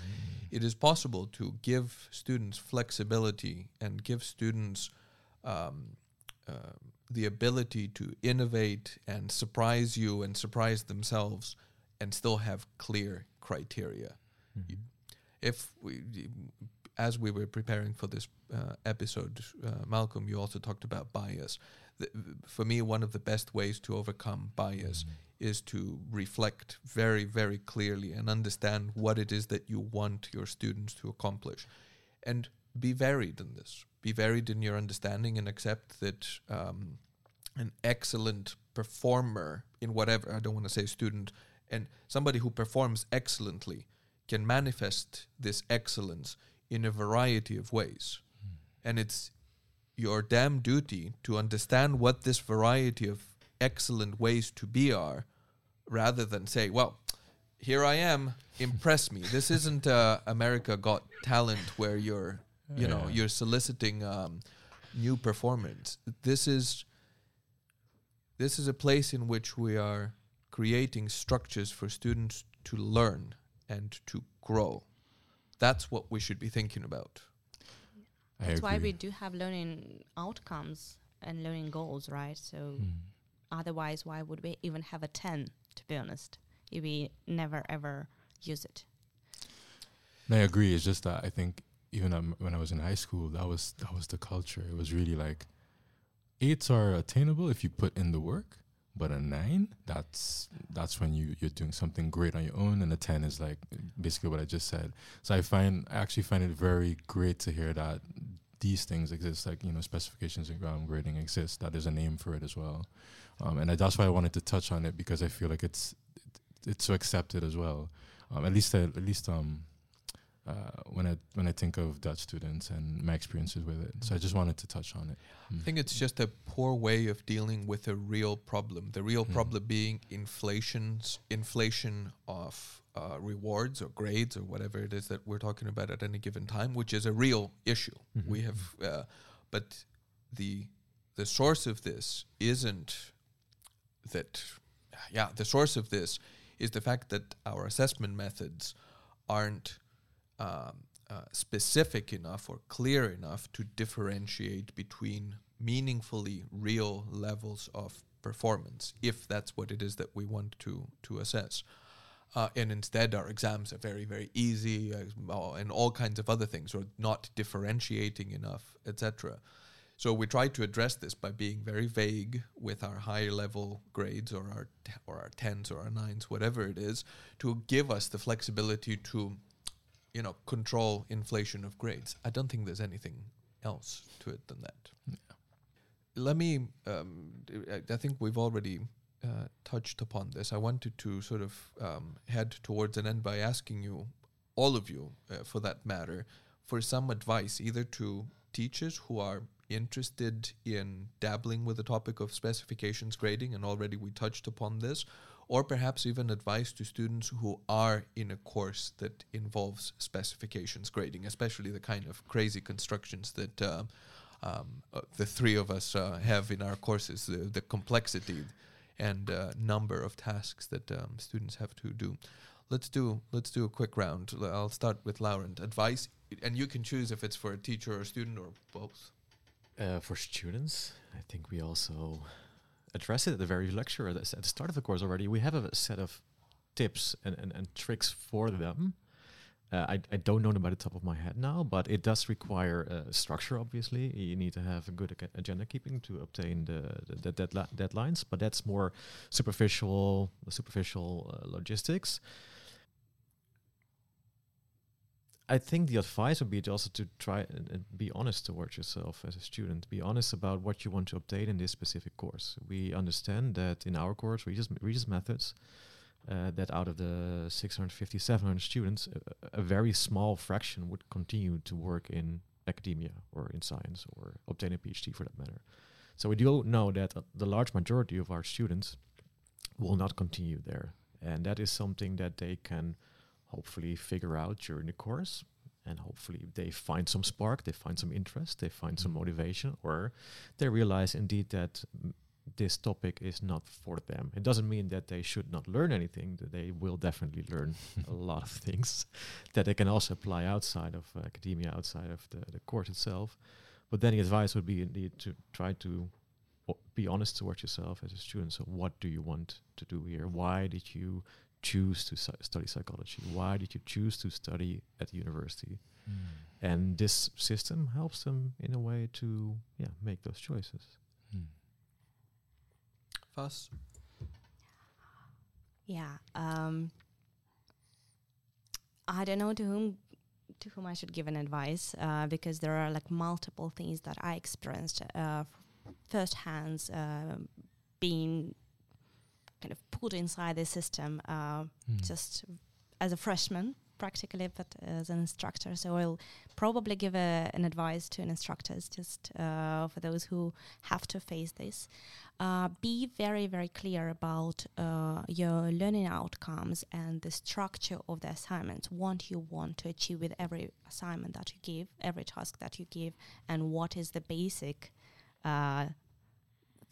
It is possible to give students flexibility and give students um, uh, the ability to innovate and surprise you and surprise themselves and still have clear criteria. Mhm. If we, as we were preparing for this uh, episode, uh, Malcolm, you also talked about bias. The, for me, one of the best ways to overcome bias is to reflect very, very clearly and understand what it is that you want your students to accomplish. And be varied in this. Be varied in your understanding and accept that um, an excellent performer in whatever, I don't want to say student, and somebody who performs excellently can manifest this excellence in a variety of ways. And it's your damn duty to understand what this variety of excellent ways to be are rather than say, well, here I am, impress me. This isn't uh, America Got Talent where you're, you know, Yeah. you're soliciting um, new performance. This is this is a place in which we are creating structures for students to learn and to grow. That's what we should be thinking about. I That's why we do have learning outcomes and learning goals, right? So Mm. otherwise, why would we even have a 10, to be honest, if we never ever use it? No, I agree. It's just that I think even um, when I was in high school, that was that was the culture. It was really like eights are attainable if you put in the work, but a nine, that's that's when you you're doing something great on your own, and a ten is like basically what I just said. So I find I actually find it very great to hear that these things exist, like you know specifications and ground grading exist. That there's a name for it as well, um, and I, that's why I wanted to touch on it because I feel like it's it's so accepted as well. Um, at least at least um uh, when I when I think of Dutch students and my experiences with it. So I just wanted to touch on it. Mm. I think it's just a poor way of dealing with a real problem. The real Mm. problem being inflation's inflation of uh, rewards or grades or whatever it is that we're talking about at any given time, which is a real issue. Mhm. We have, uh, but the the source of this isn't that. Yeah, the source of this is the fact that our assessment methods aren't um, uh, specific enough or clear enough to differentiate between meaningfully real levels of performance, if that's what it is that we want to to assess. Uh, and instead, our exams are very, very easy, uh, and all kinds of other things, or not differentiating enough, etc. So we try to address this by being very vague with our higher level grades, or our t- or our tens, or our nines, whatever it is, to give us the flexibility to you know, control inflation of grades. I don't think there's anything else to it than that. Let me, um, I- I think we've already uh, touched upon this. I wanted to sort of um, head towards an end by asking you all of you, uh, for that matter, for some advice, either to teachers who are interested in dabbling with the topic of specifications grading, and already we touched upon this, or perhaps even advice to students who are in a course that involves specifications grading, especially the kind of crazy constructions that uh, um, uh, the three of us uh, have in our courses, the, the complexity and uh, number of tasks that um, students have to do. Let's do let's do a quick round. L- I'll start with Laurent. Advice, and you can choose if it's for a teacher or a student or both. Uh, for students, I think we also address it at the very lecture at the, start of the course already. We have a set of tips and, and, and tricks for them. Uh, I, I don't know them by the top of my head now, but it does require uh, structure, obviously. You need to have a good ag- agenda keeping to obtain the, the, the deadli- deadlines, but that's more superficial, superficial uh, logistics. I think the advice would be also to try and, and be honest towards yourself as a student. Be honest about what you want to obtain in this specific course. We understand that in our course, Regis, Regis Methods, uh, that out of the 650, 700 students, a, a very small fraction would continue to work in academia or in science or obtain a PhD for that matter. So we do know that uh, the large majority of our students will not continue there. And that is something that they can hopefully figure out during the course and hopefully they find some spark they find some interest they find some motivation or they realize indeed that this topic is not for them. It doesn't mean that they should not learn anything that they will definitely learn a lot of things that they can also apply outside of uh, academia outside of the, the course itself. But then the advice would be indeed to try to o- be honest towards yourself as a student. So what do you want to do here? Why did you choose to psy- study psychology? Why did you choose to study at the university? And this system helps them in a way to yeah make those choices. Vas. Yeah. Um, I don't know to whom to whom I should give an advice uh, because there are like multiple things that I experienced uh, firsthand, uh, being kind of put inside the system uh, just as a freshman practically but as an instructor. So i'll probably give a, an advice to an instructors just uh, for those who have to face this uh, be very very clear about uh, your learning outcomes and the structure of the assignments what you want to achieve with every assignment that you give every task that you give and what is the basic uh,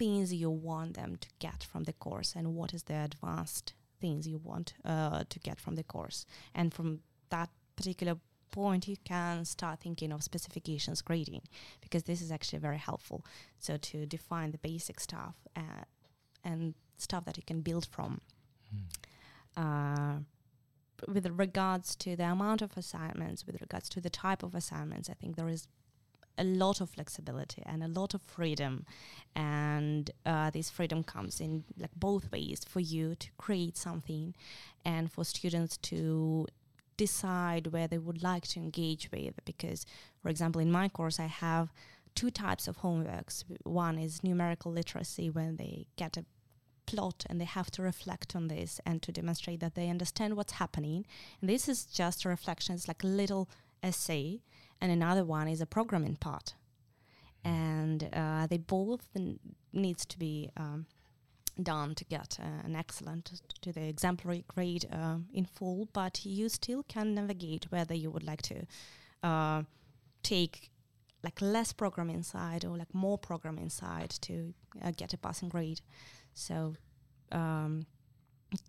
things you want them to get from the course and what is the advanced things you want uh, to get from the course. And from that particular point you can start thinking of specifications grading because this is actually very helpful. So to define the basic stuff uh, and stuff that you can build from. Uh, with regards to the amount of assignments with regards to the type of assignments i think there is a lot of flexibility and a lot of freedom. And uh, this freedom comes in like both ways for you to create something and for students to decide where they would like to engage with. Because for example in my course i have two types of homeworks. One is numerical literacy when they get a plot and they have to reflect on this and to demonstrate that they understand what's happening. And this is just a reflection it's like a little essay and another one is a programming part. And uh, they both needs to be um, done to get uh, an excellent to the exemplary grade uh, in full but you still can navigate whether you would like to uh, take like less programming side or like more programming side to uh, get a passing grade. So um,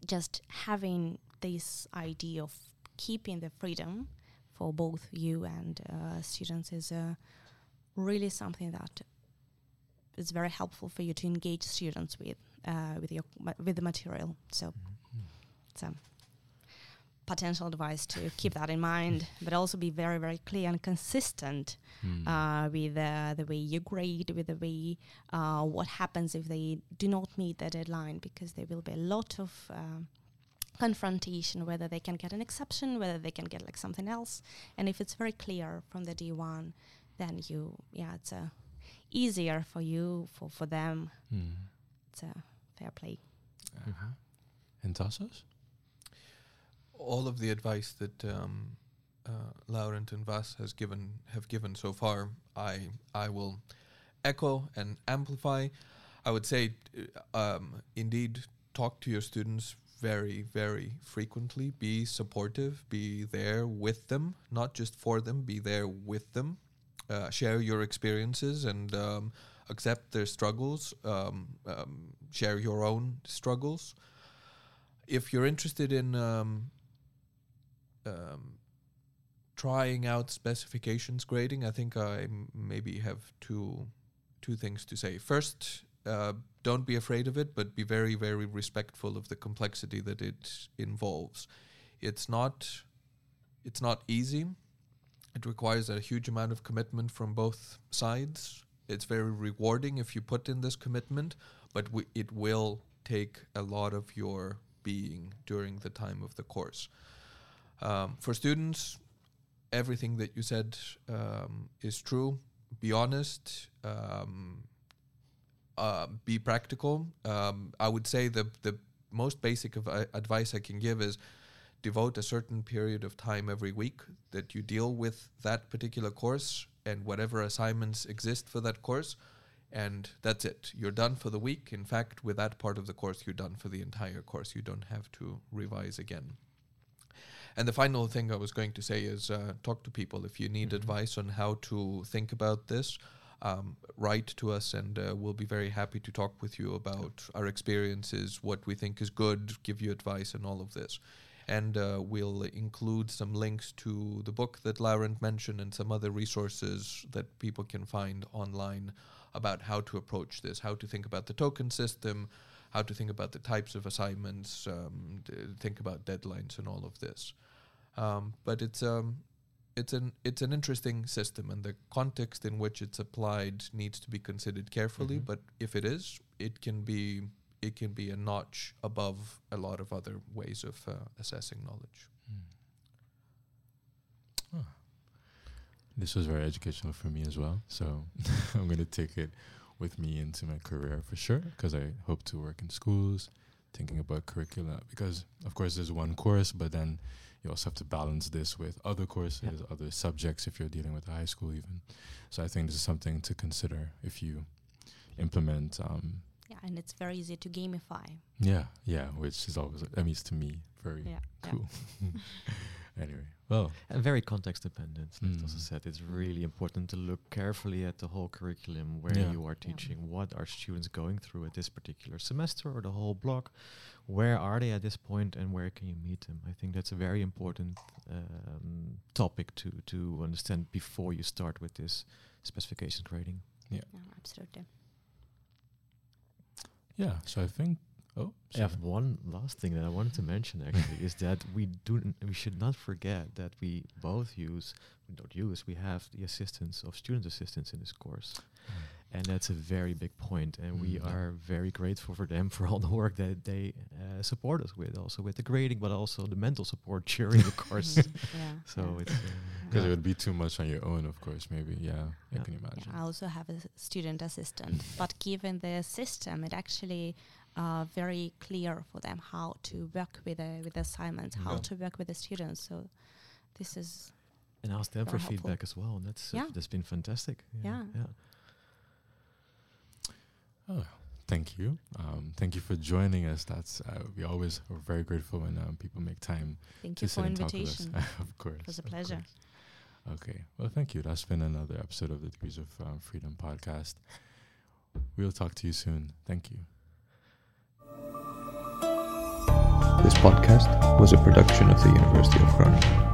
just having this idea of keeping the freedom for both you and uh, students is uh, really something that is very helpful for you to engage students with uh, with your with the material. So it's a potential advice to keep that in mind, but also be very very clear and consistent uh, with uh, the way you grade, with the way uh, what happens if they do not meet the deadline, because there will be a lot of um, confrontation whether they can get an exception, whether they can get like something else, and if it's very clear from the D1, then you yeah it's uh, easier for you for for them. It's a fair play. And Tassos? all of the advice that um, uh, Laurent and Vas has given have given so far, I I will echo and amplify. I would say, uh, um, indeed, talk to your students very very frequently. Be supportive. Be there with them, not just for them. Be there with them. Uh, share your experiences and um, accept their struggles. Um, um, share your own struggles. If you're interested in um, um, trying out specifications grading, I think I maybe have two two things to say. First, uh, don't be afraid of it, but be very, very respectful of the complexity that it involves. It's not it's not easy. It requires a huge amount of commitment from both sides. It's very rewarding if you put in this commitment, but w- it will take a lot of your being during the time of the course. Um, for students, everything that you said um, is true. Be honest. Um, uh, be practical. Um, I would say the the most basic of uh, advice I can give is devote a certain period of time every week that you deal with that particular course and whatever assignments exist for that course. And that's it. You're done for the week. In fact, with that part of the course, you're done for the entire course. You don't have to revise again. And the final thing I was going to say is uh, talk to people. If you need Mhm. advice on how to think about this, um, write to us and uh, we'll be very happy to talk with you about our experiences, what we think is good, give you advice, and all of this. And uh, we'll include some links to the book that Laurent mentioned and some other resources that people can find online about how to approach this, how to think about the token system, how to think about the types of assignments, um, th- think about deadlines, and all of this. Um, but it's um, it's an it's an interesting system, and the context in which it's applied needs to be considered carefully. Mhm. But if it is, it can be it can be a notch above a lot of other ways of uh, assessing knowledge. Oh. This was very educational for me as well. So I'm going to take it with me into my career for sure because I hope to work in schools, thinking about curricula. Because, of course, there's one course, but then you also have to balance this with other courses, other subjects if you're dealing with high school, even. So I think this is something to consider if you implement. Um, Yeah, and it's very easy to gamify. yeah, yeah, which is always, I mean, to me very Yeah. yeah. cool. anyway, well, And very context dependent. Like also Mm. said, it's really important to look carefully at the whole curriculum where Yeah. you are Yeah. teaching. What are students going through at this particular semester or the whole block? Where are they at this point, and where can you meet them? I think that's a very important um, topic to to understand before you start with this specification grading. Yeah, absolutely. yeah, so I think, oh, I have one last thing that I wanted to mention actually is that we do n- we should not forget that we both use we don't use we have the assistance of student assistants in this course and that's a very big point and we Mm, yeah. are very grateful for them for all the work that they uh, support us with also with the grading but also the mental support during the course Yeah. so yeah. it's uh, Because yeah. it would be too much on your own, of course, maybe. Yeah, I can imagine. Yeah, I also have a student assistant, but given the system, it actually uh, very clear for them how to work with the with the assignments, how Yeah. to work with the students. So this is and ask them for helpful. feedback as well and that's uh, that's been fantastic Yeah. yeah. Oh, thank you. Um, thank you for joining us. That's uh, we always are very grateful when um, people make time thank to you sit for and talk with us. invitation. of course, It was a pleasure. Okay, well, thank you. That's been another episode of the Degrees of um, Freedom podcast. We'll talk to you soon. Thank you. This podcast was a production of the University of Groningen.